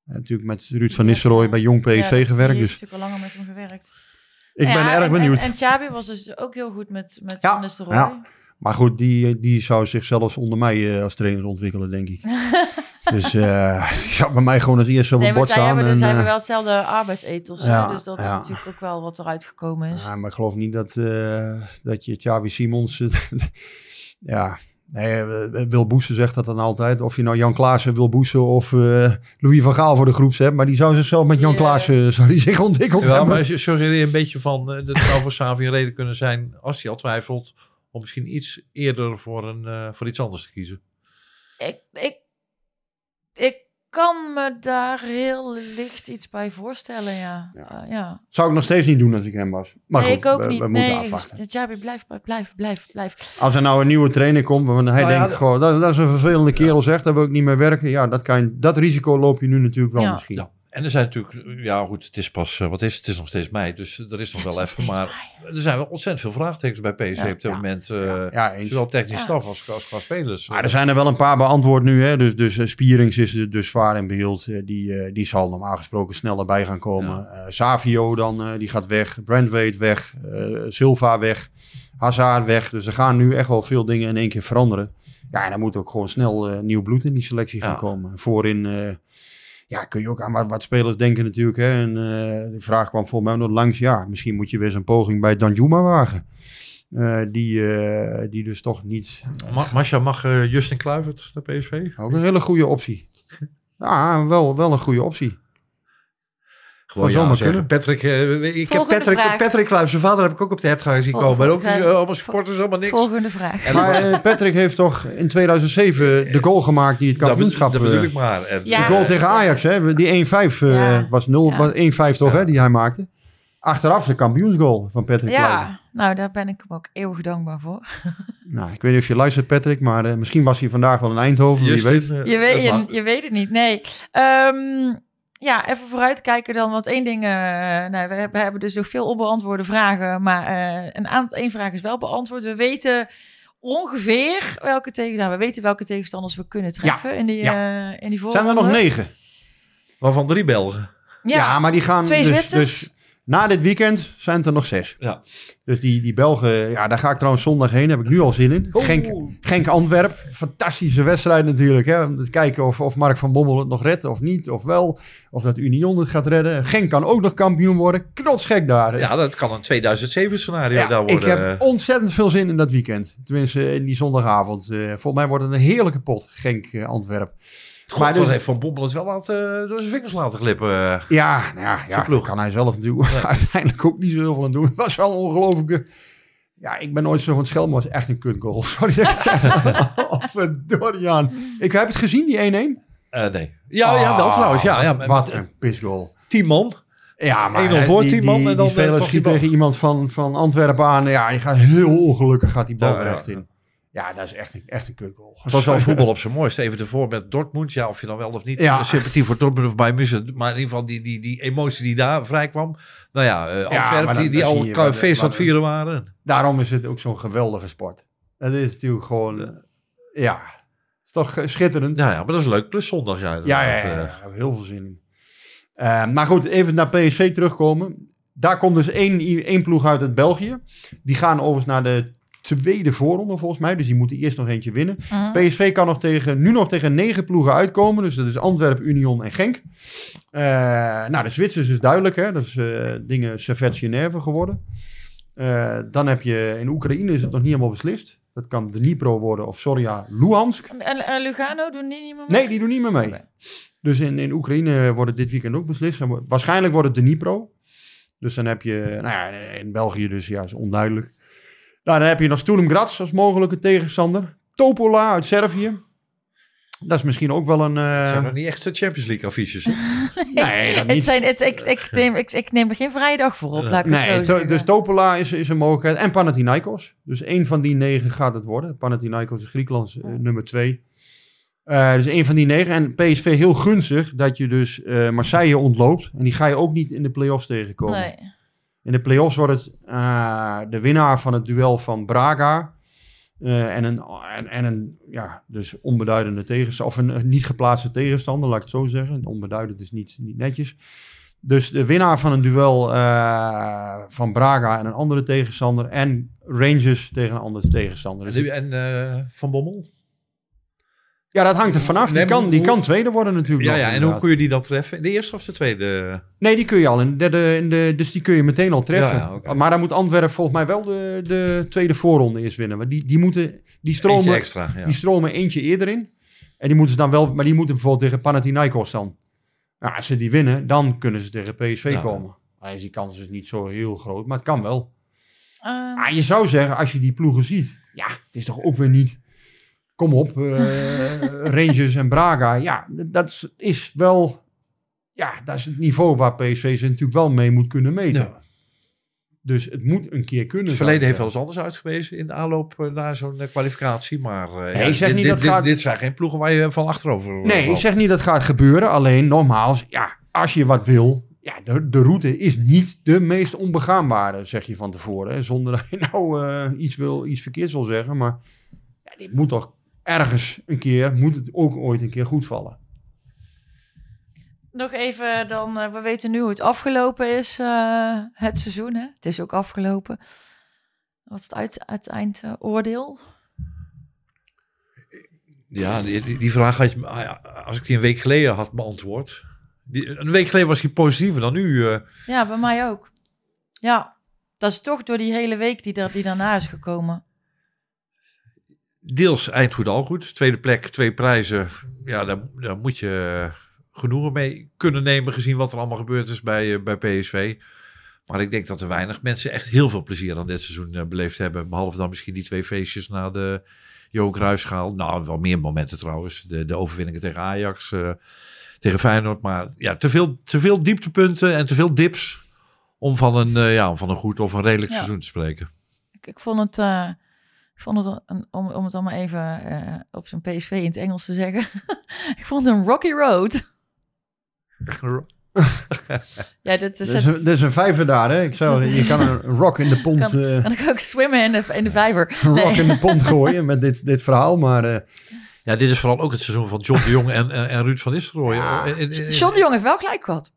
Ja, natuurlijk met Ruud van Nistelrooy bij Jong PSV gewerkt. Dus natuurlijk al langer met hem gewerkt. ik Ja, ben erg en- benieuwd. En, en Chabi was dus ook heel goed met, met Ja, Van Nistelrooy. ja. maar goed, die, die zou zich zelfs onder mij eh, als trainer ontwikkelen, denk ik. dus eh die zou bij mij gewoon als eerste op Nee, het maar bord staan. hebben, en, zij hebben eh, wel hetzelfde arbeidsethos. Ja, dus dat is ja. natuurlijk ook wel wat eruit gekomen is. ja, maar ik geloof niet dat, eh, dat je Xavi Simons... ja, Nee, eh, Wil Boesen zegt dat dan altijd. Of je nou Jan Klaassen, Wil Boesen of eh, Louis van Gaal voor de groep hebt. Maar die zou zichzelf met Jan Ja. Klaassen zou die zich ontwikkeld Ja, hebben. maar suggereer je een beetje van, eh, dat zou voor Savi een reden kunnen zijn, als hij al twijfelt, om misschien iets eerder voor, een, eh, voor iets anders te kiezen. Ik, ik kan me daar heel licht iets bij voorstellen, ja. Ja. Eh, ja. Zou ik nog steeds niet doen als ik hem was. Maar nee, goed, ik ook we, niet. we moeten nee, afwachten. Ja, blijf, blijf, blijf, blijf. Als er nou een nieuwe trainer komt, waarvan hij Nou ja, denkt, de- goh, dat, dat is een vervelende kerel zegt, daar wil ik niet mee werken. Ja, dat, kan je, dat risico loop je nu natuurlijk wel Ja. misschien. En er zijn natuurlijk, ja goed, het is pas, eh, wat is het? Het is nog steeds mei, dus er is nog wel even. Maar er zijn wel ontzettend veel vraagtekens bij PSV Ja, op dit ja, moment. eh, ja, ja, eens. zowel technisch Ja. staf als, als qua spelers. Maar er zijn er wel een paar beantwoord nu. Hè? Dus, dus eh, Spierings is er dus zwaar in beeld. Eh, die, eh, die zal normaal gesproken sneller bij gaan komen. Eh, Savio dan, eh, die gaat weg. Brandweight weg. eh, Silva weg. Hazard weg. Dus er gaan nu echt wel veel dingen in één keer veranderen. Ja, en dan moet ook gewoon snel eh, nieuw bloed in die selectie gaan Ja. komen. Voorin eh, ja, kun je ook aan wat, wat spelers denken natuurlijk. Hè? En eh, de vraag kwam voor mij nog langs. Ja, misschien moet je weer eens een poging bij Danjuma wagen. Eh, die, eh, die dus toch niet Ma Masha mag Justin Kluivert naar PSV? ook een hele goede optie. Ja, wel, wel een goede optie. Gewoon zomaar zeggen. Patrick, eh, ik heb Patrick, vraag. Patrick zijn vader heb ik ook op de hertgang zien Volgende komen. Maar ook vraag. eh, allemaal supporters, allemaal niks. Volgende vraag. En Maar eh, Patrick heeft toch in 2007 de goal gemaakt die het kampioenschap... dat bedoel eh, ik maar. En, Ja. de goal tegen Ajax, hè? Die 1-5 eh, Ja. was 0, Ja. was 1-5 toch, Ja. hè? Die hij maakte. Achteraf de kampioensgoal van Patrick. Ja, nou daar ben ik hem ook eeuwig dankbaar voor. Nou, ik weet niet of je luistert, Patrick, maar eh, misschien was hij vandaag wel in Eindhoven, wie weet. eh, Je weet, je weet het niet, nee. Ehm, ja, even vooruitkijken dan. Want één ding, eh, nou, we, hebben- we hebben dus nog veel onbeantwoorde vragen. Maar eh, een aantal, één vraag is wel beantwoord. We weten ongeveer welke tegenstanders, we weten welke tegenstanders we kunnen treffen in die, ja. eh, in die Zijn er nog negen? Waarvan drie Belgen. Ja, Ja, maar die gaan Twee dus, Zwitsers. dus na dit weekend zijn het er nog zes. Ja. Dus die, die Belgen, ja, daar ga ik trouwens zondag heen. Heb ik nu al zin in. Oh. Genk, Genk Antwerp, fantastische wedstrijd natuurlijk. Hè? Om te kijken of, of Mark van Bommel het nog redt of niet, of wel. Of dat Union het gaat redden. Genk kan ook nog kampioen worden. Knotsgek daar. Ja, dat kan een 2007 scenario Ja, daar worden. ik heb ontzettend veel zin in dat weekend. Tenminste, in die zondagavond. Eh, volgens mij wordt het een heerlijke pot, Genk eh, Antwerp. God, maar wat dus- heeft Van Bommel het wel laten, eh, door zijn vingers laten glippen. eh. Ja, nou ja, ja kan hij zelf natuurlijk uiteindelijk ook niet zo heel veel aan doen. Het was wel een ongelofelijke... Ja, ik ben nooit zo van het schelm, maar het was echt een kutgoal. Sorry dat ik zeg. oh. Ik heb het gezien, die 1-1. Eh, nee. Ja, ja, wel Ah, trouwens. Ja, ja, Wat een pisgoal. Tien man. Ja, maar 1-0 voor, die, 10 man die, en dan, die speler die schiet tegen iemand van, van Antwerpen aan. Ja, je gaat heel ongelukkig gaat die bal Ja, ja, echt ja. in. Ja, dat is echt een, echt een kutgoal. Het was wel voetbal op zijn mooiste. Even ervoor met Dortmund. Ja, of je dan wel of niet Ja. sympathie voor Dortmund of bij München. Maar in ieder geval die, die, die emotie die daar vrij kwam. Nou ja, eh, maar Antwerpen dan- die, die al je een feest aan het vieren waren. Daarom is het ook zo'n geweldige sport. Het is natuurlijk gewoon... eh, Ja, het is toch eh, schitterend. Ja, ja, maar dat is leuk. Plus zondag, ja. Ja, ja, ja, eh. heel veel zin in. Eh, maar goed, even naar PSV terugkomen. Daar komt dus één, één ploeg uit uit België. Die gaan overigens naar de tweede voorronde volgens mij. Dus die moeten eerst nog eentje winnen. Mhm. PSV kan nog tegen, nu nog tegen negen ploegen uitkomen. Dus dat is Antwerpen, Union en Genk. Eh, nou, de Zwitsers is duidelijk. Hè? Dat is eh, dingen Servet Genève geworden. Eh, dan heb je in Oekraïne is het nog niet helemaal beslist. Dat kan Dnipro worden of Soria Luhansk. En, en Lugano doen die niet meer mee? Nee, die doen niet meer mee. Dus in, in Oekraïne wordt het dit weekend ook beslist. Waarschijnlijk wordt het Dnipro. Dus dan heb je, nou ja, in België dus, ja, is onduidelijk. Nou, dan heb je nog Sturm Graz als mogelijke tegenstander. Topola uit Servië. Dat is misschien ook wel een... eh, Het zijn nog niet echt de Champions League affiches. nee, dat Het niet. zijn, het, ik, ik, neem, ik, ik neem er geen vrijdag voor op, laat ik het zo to- dus Topola is, is een mogelijkheid. En Panathinaikos. Dus één van die negen gaat het worden. Panathinaikos is Griekenlands eh, nummer twee. Eh, dus één van die negen. En PSV heel gunstig dat je dus eh, Marseille ontloopt. En die ga je ook niet in de play-offs tegenkomen. Nee. In de play-offs wordt het eh, de winnaar van het duel van Braga. eh, en een, en, en een ja, dus onbeduidende tegenstander. Of een, niet geplaatste tegenstander, laat ik het zo zeggen. Onbeduidend is niet, niet netjes. Dus de winnaar van een duel eh, van Braga en een andere tegenstander. En Rangers tegen een andere tegenstander. Dus En, en eh, Van Bommel? Ja, dat hangt er vanaf. Die Nee, maar kan, die hoe- kan tweede worden natuurlijk. Ja, nog, ja, en hoe kun je die dan treffen? In de eerste of de tweede? Nee, die kun je al in de derde, in de, dus die kun je meteen al treffen. Ja, ja, oké. Maar dan moet Antwerpen volgens mij wel de, de tweede voorronde eerst winnen. Want die, die moeten, die Eentje stromen, extra. Ja. die stromen eentje eerder in. En die moeten ze dan wel, maar die moeten bijvoorbeeld tegen Panathinaikos dan. Nou, als ze die winnen, dan kunnen ze tegen PSV Ja. komen. Alleen is die kans is niet zo heel groot, maar het kan wel. Ehm, Ah, je zou zeggen, als je die ploegen ziet, ja, het is toch ook weer niet. Kom op, eh, Rangers en Braga. Ja, dat is- wel. Ja, dat is het niveau waar PSV ze natuurlijk wel mee moet kunnen meten. Ja. Dus het moet een keer kunnen. Het verleden heeft wel eens anders uitgewezen in de aanloop eh, naar zo'n eh, kwalificatie. Maar Nee, ik zeg dit, niet dit, dat dit, gaat- dit zijn geen ploegen waar je van achterover Nee, ik zeg niet dat gaat gebeuren. Alleen nogmaals, ja, als je wat wil. Ja, de, de route is niet de meest onbegaanbare, zeg je van tevoren. Hè, zonder dat je nou iets, wil, iets verkeerds wil zeggen. Maar ja, dit moet toch ergens een keer, moet het ook ooit een keer goed vallen. Nog even dan, eh, we weten nu hoe het afgelopen is, eh, het seizoen. Hè? Het is ook afgelopen. Wat is het uit, uiteindoordeel? Ja, die, die, die vraag had je, ah als ik die een week geleden had beantwoord. Die, een week geleden was hij positiever dan nu. eh. Ja, bij mij ook. Ja, dat is toch door die hele week die, er, die daarna is gekomen. Deels eindgoed al goed. Tweede plek, twee prijzen. Ja, daar, daar moet je eh, genoegen mee kunnen nemen gezien wat er allemaal gebeurd is bij, eh, bij PSV. Maar ik denk dat er weinig mensen echt heel veel plezier aan dit seizoen eh, beleefd hebben. Behalve dan misschien die twee feestjes na de Johan Cruijffschaal. Nou, wel meer momenten trouwens. De, de overwinningen tegen Ajax, tegen Feyenoord. Maar ja, te veel, te veel dieptepunten en te veel dips om van een, ja, van een goed of een redelijk Ja. seizoen te spreken. Ik, ik vond het, vond het een, om, om het allemaal even eh, op zijn PSV in het Engels te zeggen. ik vond het een rocky road. ja, dit is Er het. een, is een vijver daar, hè? Ik zou, je kan een rock in de pond, Kan- eh, Kan ik ook zwemmen in de, in de vijver? een rock in de pond gooien met dit, dit verhaal. Maar eh, Ja, dit is vooral ook het seizoen van John de Jong en, en, en Ruud van Nistelrooy. Ja. John de Jong heeft wel gelijk gehad.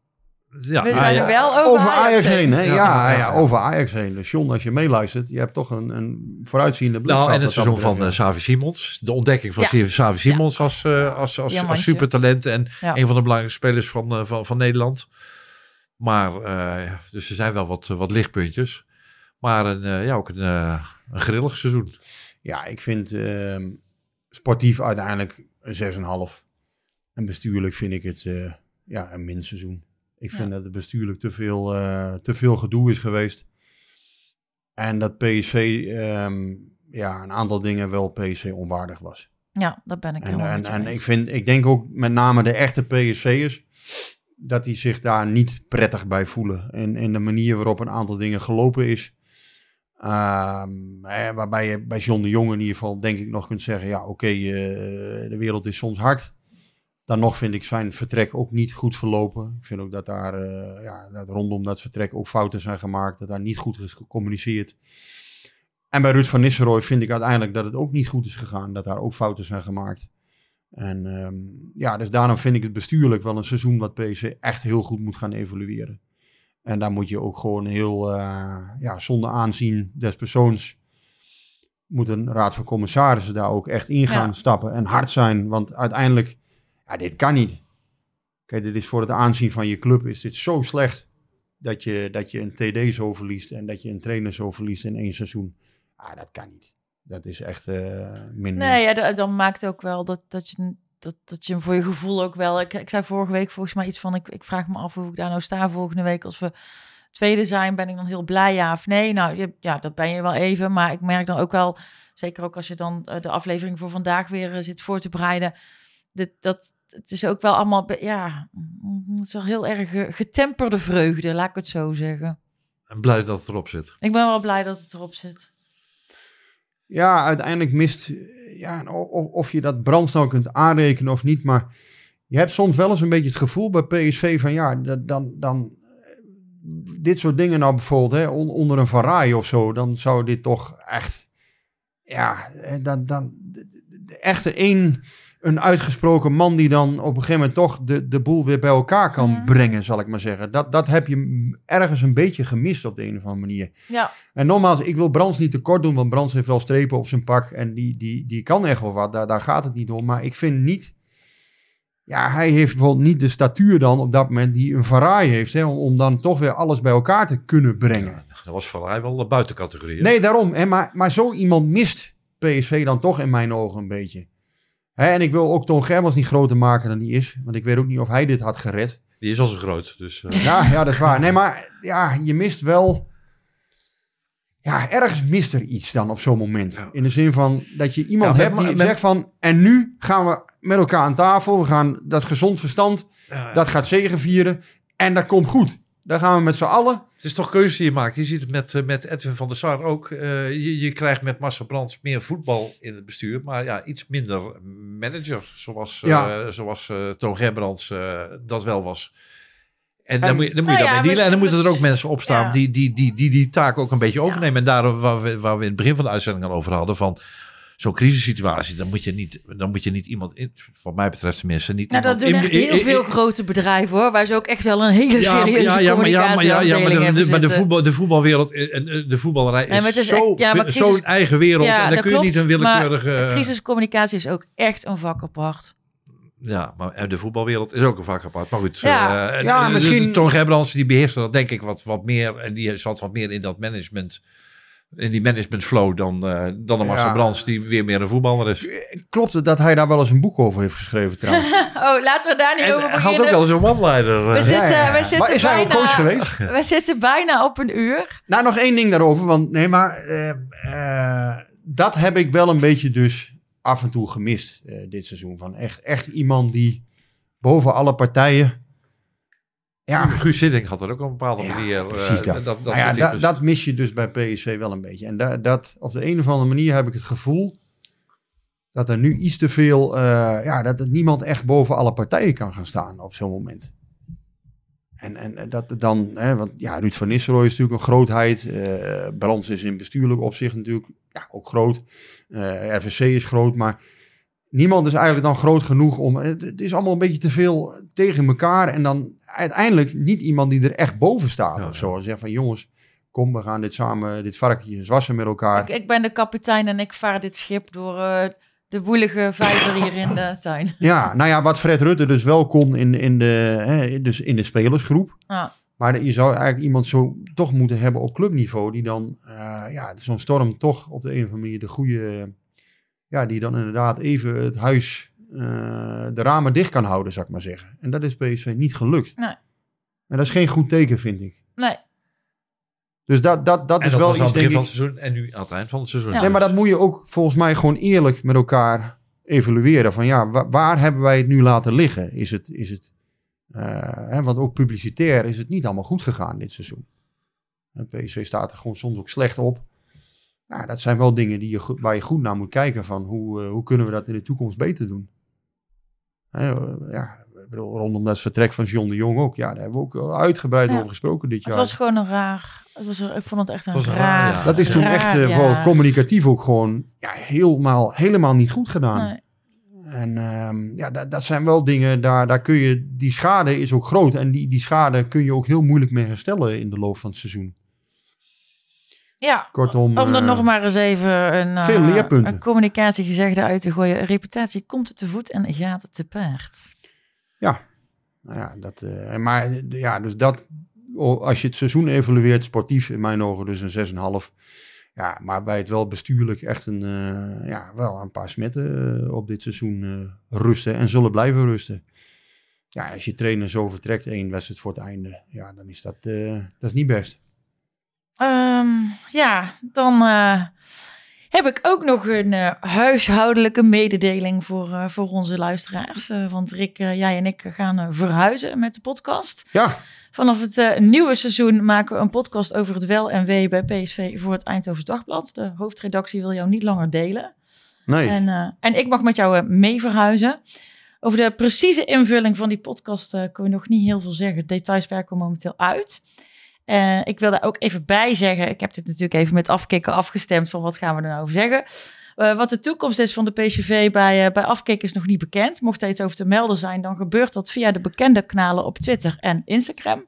Ja, We ah, zijn ja. er wel over, over Ajax heen, hè? Ja, Ja, ja, ja, ja. over Ajax heen. Dus John, als je meeluistert, je hebt toch een, een vooruitziende blik. Nou, en het seizoen van betreft, eh, Savi Simons. De ontdekking van Ja. Savi Simons als, eh, als, als, supertalent. En Ja. een van de belangrijkste spelers van, eh, van, van Nederland. Maar, eh, ja, dus er zijn wel wat, wat lichtpuntjes. Maar een, eh, ja, ook een, een grillig seizoen. Ja, ik vind ehm, sportief uiteindelijk een 6,5. En bestuurlijk vind ik het eh, ja, een min seizoen. Ik vind Ja. dat het bestuurlijk te veel, eh, te veel gedoe is geweest. En dat PSV ehm, ja, een aantal dingen wel PSV onwaardig was. Ja, dat ben ik En, helemaal en, en ik, vind, ik denk ook met name de echte PSV'ers, dat die zich daar niet prettig bij voelen. En, en de manier waarop een aantal dingen gelopen is. Ehm, waarbij je bij John de Jong in ieder geval denk ik nog kunt zeggen, ja oké, eh, de wereld is soms hard. Dan nog vind ik zijn vertrek ook niet goed verlopen. Ik vind ook dat daar eh, ja, dat rondom dat vertrek ook fouten zijn gemaakt. Dat daar niet goed is gecommuniceerd. En bij Ruud van Nistelrooy vind ik uiteindelijk dat het ook niet goed is gegaan. Dat daar ook fouten zijn gemaakt. En ehm, ja, dus daarom vind ik het bestuurlijk wel een seizoen wat PSV echt heel goed moet gaan evalueren. En daar moet je ook gewoon heel, eh, ja, zonder aanzien des persoons, moet een raad van commissarissen daar ook echt in gaan Ja. stappen en hard zijn. Want uiteindelijk, ja, dit kan niet. Kijk, dit is voor het aanzien van je club is dit zo slecht dat je, dat je een TD zo verliest en dat je een trainer zo verliest in één seizoen. Ah, dat kan niet. Dat is echt eh minder. Nee, ja, da- dan maakt het ook wel dat, dat, je, dat, dat je hem voor je gevoel ook wel... Ik, ik zei vorige week volgens mij iets van... Ik, ik vraag me af hoe ik daar nou sta volgende week. Als we tweede zijn, ben ik dan heel blij, ja of nee? Nou, ja, dat ben je wel even. Maar ik merk dan ook wel... Zeker ook als je dan eh, de aflevering voor vandaag weer eh, zit voor te bereiden... Dit, dat, het is ook wel allemaal... Ja, het is wel heel erg getemperde vreugde, laat ik het zo zeggen. En blij dat het erop zit. Ik ben wel blij dat het erop zit. Ja, uiteindelijk mist, ja, o- o- of je dat brandstone kunt aanrekenen of niet, maar je hebt soms wel eens een beetje het gevoel bij PSV van ja, dat, dan, dan eh, dit soort dingen nou bijvoorbeeld, hè, on- onder een Varai of zo, dan zou dit toch echt, ja, eh, dan, dan de, de- de echte één, een uitgesproken man die dan op een gegeven moment toch de, de boel weer bij elkaar kan brengen, zal ik maar zeggen. Dat, dat heb je ergens een beetje gemist op de een of andere manier. Ja, En nogmaals, ik wil Brands niet tekort doen, want Brands heeft wel strepen op zijn pak en die, die, die kan echt wel wat. Daar, daar gaat het niet om. Maar ik vind niet, ja, hij heeft bijvoorbeeld niet de statuur dan op dat moment die een Ferrari heeft, hè, om, om dan toch weer alles bij elkaar te kunnen brengen. Dat was mij wel de buitencategorie. hè? Nee, daarom. Hè, maar, maar zo iemand mist PSV dan toch in mijn ogen een beetje. Hè, en ik wil ook Toon Germans niet groter maken dan die is. Want ik weet ook niet of hij dit had gered. Die is al zo groot. Dus, eh, Ja, ja dat is waar. Nee, maar ja, je mist wel... Ja, ergens mist er iets dan op zo'n moment. In de zin van dat je iemand Ja, hebt die met- zegt van... En nu gaan we met elkaar aan tafel. We gaan dat gezond verstand, dat gaat zegenvieren. En dat komt goed. Daar gaan we met z'n allen. Het is toch keuze die je maakt. Je ziet het met, eh, met Edwin van der Sar ook. Eh, je, je krijgt met Marcel Brands meer voetbal in het bestuur. Maar ja, iets minder manager. Zoals, eh Ja. zoals eh Toon Gerbrands eh, dat wel was. En, En- dan moet je, dan moet je Nou ja, daarmee dealen. En dan moeten er ook mensen opstaan ja. die die, die, die die taak ook een beetje overnemen. En daar waar we, waar we in het begin van de uitzending al over hadden. Van zo'n crisissituatie. Dan moet je niet, dan moet je niet iemand, in, wat mij betreft tenminste, niet nou, dat doen echt in- heel veel grote bedrijven hoor, waar ze ook echt wel een hele ja, serieuze ja, ja, maar, ja, maar, ja, ja, maar, de, maar de, zitten. voetbal, de voetbalwereld eh, en eh, de voetballerij is, Nee, is zo, ja, maar zo'n crisis- eigen wereld. Ja, en dan dat kun je niet een willekeurige... maar Crisiscommunicatie is ook echt een vak apart. Ja, maar de voetbalwereld is ook een vak apart. Maar goed, Ja. eh, en, Ja, eh, misschien- de- Toon Gerbrands die beheerste dat denk ik wat, wat meer. En die zat wat meer in dat management... In die management flow dan, eh dan de Marcel Ja. Brands, die weer meer een voetballer is. Klopt het dat hij daar wel eens een boek over heeft geschreven trouwens? Oh, laten we daar niet En over hij had ook wel eens een. We eh. zitten, ja, ja. we zitten Maar is hij ook bijna, coach geweest? We zitten bijna op een uur. Nou, nog één ding daarover. Want nee, maar eh, eh, dat heb ik wel een beetje dus af en toe gemist eh, dit seizoen. Van echt, echt iemand die boven alle partijen... Ja, Guus Hiddink had er ook op een bepaalde Ja, manier. eh, precies dat. dat, dat Nou ja, da- dat mis je dus bij PSV wel een beetje. En da- dat, op de een of andere manier heb ik het gevoel dat er nu iets te veel, eh, ja, dat er niemand echt boven alle partijen kan gaan staan op zo'n moment. En, en dat dan, hè, want ja, Ruud van Nistelrooy is natuurlijk een grootheid. Brands is in bestuurlijk opzicht natuurlijk ja, ook groot. RVC is groot, maar niemand is eigenlijk dan groot genoeg om. Het, het is allemaal een beetje te veel tegen elkaar. En dan uiteindelijk niet iemand die er echt boven staat Ja, of zo. En zegt van jongens, kom, we gaan dit samen, dit varkentje zwassen met elkaar. Ik, ik ben de kapitein en ik vaar dit schip door eh, de woelige vijver hier in de tuin. Ja, nou ja, wat Fred Rutte dus wel kon in, in, de, hè, dus in de spelersgroep. Ja. Maar je zou eigenlijk iemand zo toch moeten hebben op clubniveau. Die dan, eh, ja, zo'n storm toch op de een of andere manier de goede. Ja, die dan inderdaad even het huis, eh, de ramen dicht kan houden, zou ik maar zeggen. En dat is PSV niet gelukt. Nee. En dat is geen goed teken, vind ik. Nee, Dus dat, dat, dat en is dat wel was aan iets, het begin denk van ik. het seizoen en nu aan het eind van het seizoen. Ja. Nee, maar dat moet je ook volgens mij gewoon eerlijk met elkaar evalueren. Van ja, wa- waar hebben wij het nu laten liggen? Is het, is het eh, hè, want ook publicitair is het niet allemaal goed gegaan dit seizoen. En PSV staat er gewoon soms ook slecht op. Ja, dat zijn wel dingen die je, waar je goed naar moet kijken van hoe, eh, hoe kunnen we dat in de toekomst beter doen. Hè, eh, ja, ik bedoel, rondom dat vertrek van John de Jong ook. Ja, daar hebben we ook uitgebreid Ja. over gesproken dit het jaar. was gewoon een raar. Het was, ik vond het echt een Het raar. raar, ja. Dat is toen raar echt eh, vooral communicatief ook gewoon ja, helemaal, helemaal niet goed gedaan. Nee. En ehm, ja, dat, dat zijn wel dingen, daar, daar kun je, die schade is ook groot. En die, die schade kun je ook heel moeilijk mee herstellen in de loop van het seizoen. Ja, Kortom, om er eh, nog maar eens even een, veel eh, leerpunten. een communicatiegezegde uit te gooien. Reputatie komt het te voet en gaat het te paard. nou ja, dat, eh, maar ja, dus dat, als je het seizoen evalueert, sportief in mijn ogen dus een 6,5. Ja, maar bij het wel bestuurlijk echt een, ja, wel een paar smetten op dit seizoen rusten en zullen blijven rusten. Ja, als je trainer zo vertrekt, één wedstrijd voor het einde, ja, dan is dat, dat is niet best. Ehm, ja, dan eh, heb ik ook nog een eh, huishoudelijke mededeling voor, eh, voor onze luisteraars. Want Rick, jij en ik gaan verhuizen met de podcast. Ja, Vanaf het nieuwe seizoen maken we een podcast over het wel en wee bij PSV voor het Eindhovens Dagblad. De hoofdredactie wil jou niet langer delen. nee. En, en ik mag met jou mee verhuizen. Over de precieze invulling van die podcast kunnen we nog niet heel veel zeggen. Details werken we momenteel uit. Eh, ik wil daar ook even bij zeggen. Ik heb dit natuurlijk even met afkikken afgestemd van wat gaan we er nou over zeggen. Eh, wat de toekomst is van de PCV bij, uh, bij afkick is nog niet bekend. Mocht er iets over te melden zijn, dan gebeurt dat via de bekende kanalen op Twitter en Instagram.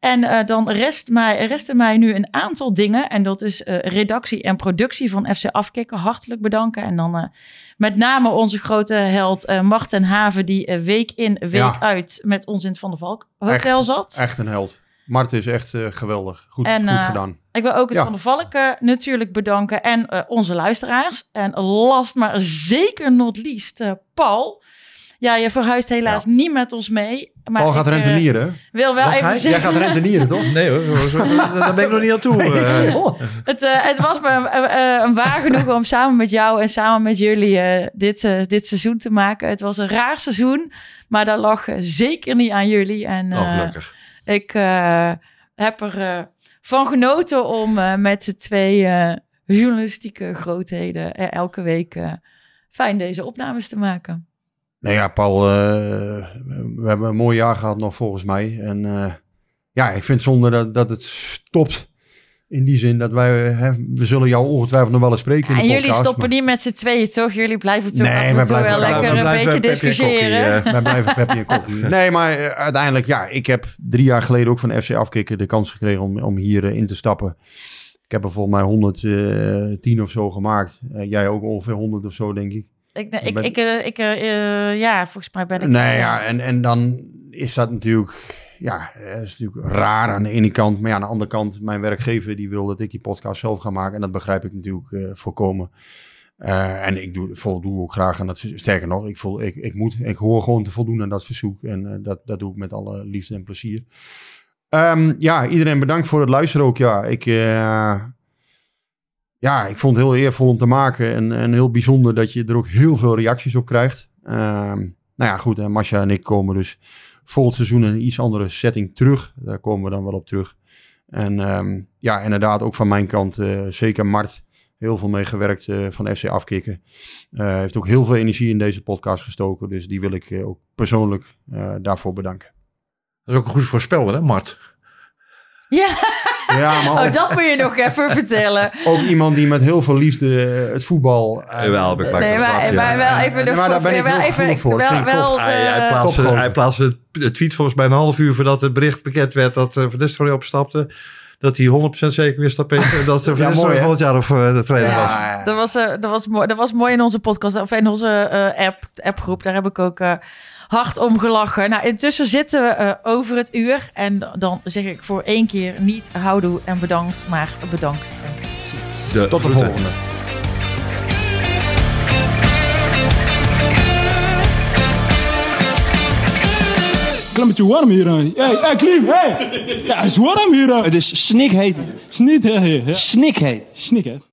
En uh, dan rest mij, resten mij nu een aantal dingen. En dat is uh, redactie en productie van FC Afkikken. Hartelijk bedanken. En dan uh, met name onze grote held Marten Haven, die week in, week ja. uit met ons in het Van der Valk Hotel echt, zat. Echt een held. Marten is echt geweldig. Goed, en, goed gedaan. Ik wil ook het ja. Van der Valk natuurlijk bedanken. En onze luisteraars. En last maar zeker not least Paul. Ja, je verhuist helaas ja. niet met ons mee. Maar Paul gaat ik, rentenieren. Uh, wil wel Wat even? Jij gaat rentenieren, toch? Nee hoor, zo, zo, daar ben ik nog niet aan toe. Nee, Uh. het, uh, het, was me uh, een waar genoegen om samen met jou en samen met jullie dit, dit seizoen te maken. Het was een raar seizoen, maar dat lag zeker niet aan jullie. En, oh, gelukkig. Ik heb er van genoten om met de twee journalistieke grootheden elke week fijn deze opnames te maken. Nou ja, Paul, we hebben een mooi jaar gehad nog volgens mij. En ja, ik vind het zonde dat, dat het stopt. In die zin dat wij, hè, we zullen jou ongetwijfeld nog wel eens spreken. Ja, in de en jullie podcast, stoppen maar... niet met z'n tweeën, toch? Jullie blijven toch Nee, af en wij toe blijven- wel lekker een blijven beetje Kokkie, discussiëren. eh. Wij blijven Peppy en Kokkie. Nee, maar uh, uiteindelijk, ja, ik heb drie jaar geleden ook van FC Afkikken de kans gekregen om, om hier uh, in te stappen. Ik heb er volgens mij 110 of zo gemaakt. Uh, jij ook ongeveer 100 of zo, denk ik. Ik, ik, ik, eh, ik, eh, ja, volgens mij ben ik... Nee, ja, en, en dan is dat natuurlijk, ja, dat is natuurlijk raar aan de ene kant. Maar ja, aan de andere kant, mijn werkgever die wil dat ik die podcast zelf ga maken. En dat begrijp ik natuurlijk uh, voorkomen. Uh, en ik doe, voldoe ook graag aan dat. Sterker nog, ik, voel, ik, ik moet, ik hoor gewoon te voldoen aan dat verzoek. En uh, dat, dat doe ik met alle liefde en plezier. Um, ja, iedereen bedankt voor het luisteren ook. Ja, ik, ja, ik vond het heel eervol om te maken. En, en heel bijzonder dat je er ook heel veel reacties op krijgt. Um, nou ja, goed. En Masha en ik komen dus volgend seizoen een iets andere setting terug. Daar komen we dan wel op terug. En um, ja, inderdaad ook van mijn kant, uh, zeker Mart, heel veel meegewerkt uh, van FC Afkikken. Uh, heeft ook heel veel energie in deze podcast gestoken. Dus die wil ik ook persoonlijk daarvoor bedanken. Dat is ook een goed voorspeller, hè, Mart? Ja, Ja, maar oh, ook, dat moet je nog even vertellen. ook iemand die met heel veel liefde eh, het voetbal... eh, Jawel, ik maak Nee, een maar, wel even de maar daar ben ik wel heel even, voor. Wel, Vind ik wel, Hij, hij, eh, plaatste, hij plaatste het tweet volgens mij een half uur voordat het bericht bekend werd dat uh, Van Nistelrooy opstapte. Dat hij 100% zeker wist dat, Peter, dat Van Ja, Nistelrooy mooi, volgend jaar of de trainer was. ja, Dat was, uh, dat, was mooi, dat was mooi in onze podcast, of in onze uh, app, appgroep. Daar heb ik ook uh, hard om gelachen. Nou, intussen zitten we uh, over het uur. En dan zeg ik voor één keer niet houdoe en bedankt, maar bedankt en ziens. De Tot de groeten. volgende. Klimmetje warm hier aan. Hey, hey, Klim, hey! Ja, het is warm hier aan. Het is snikheet. Snit, hè? Ja. Snikheet. Snik, hè?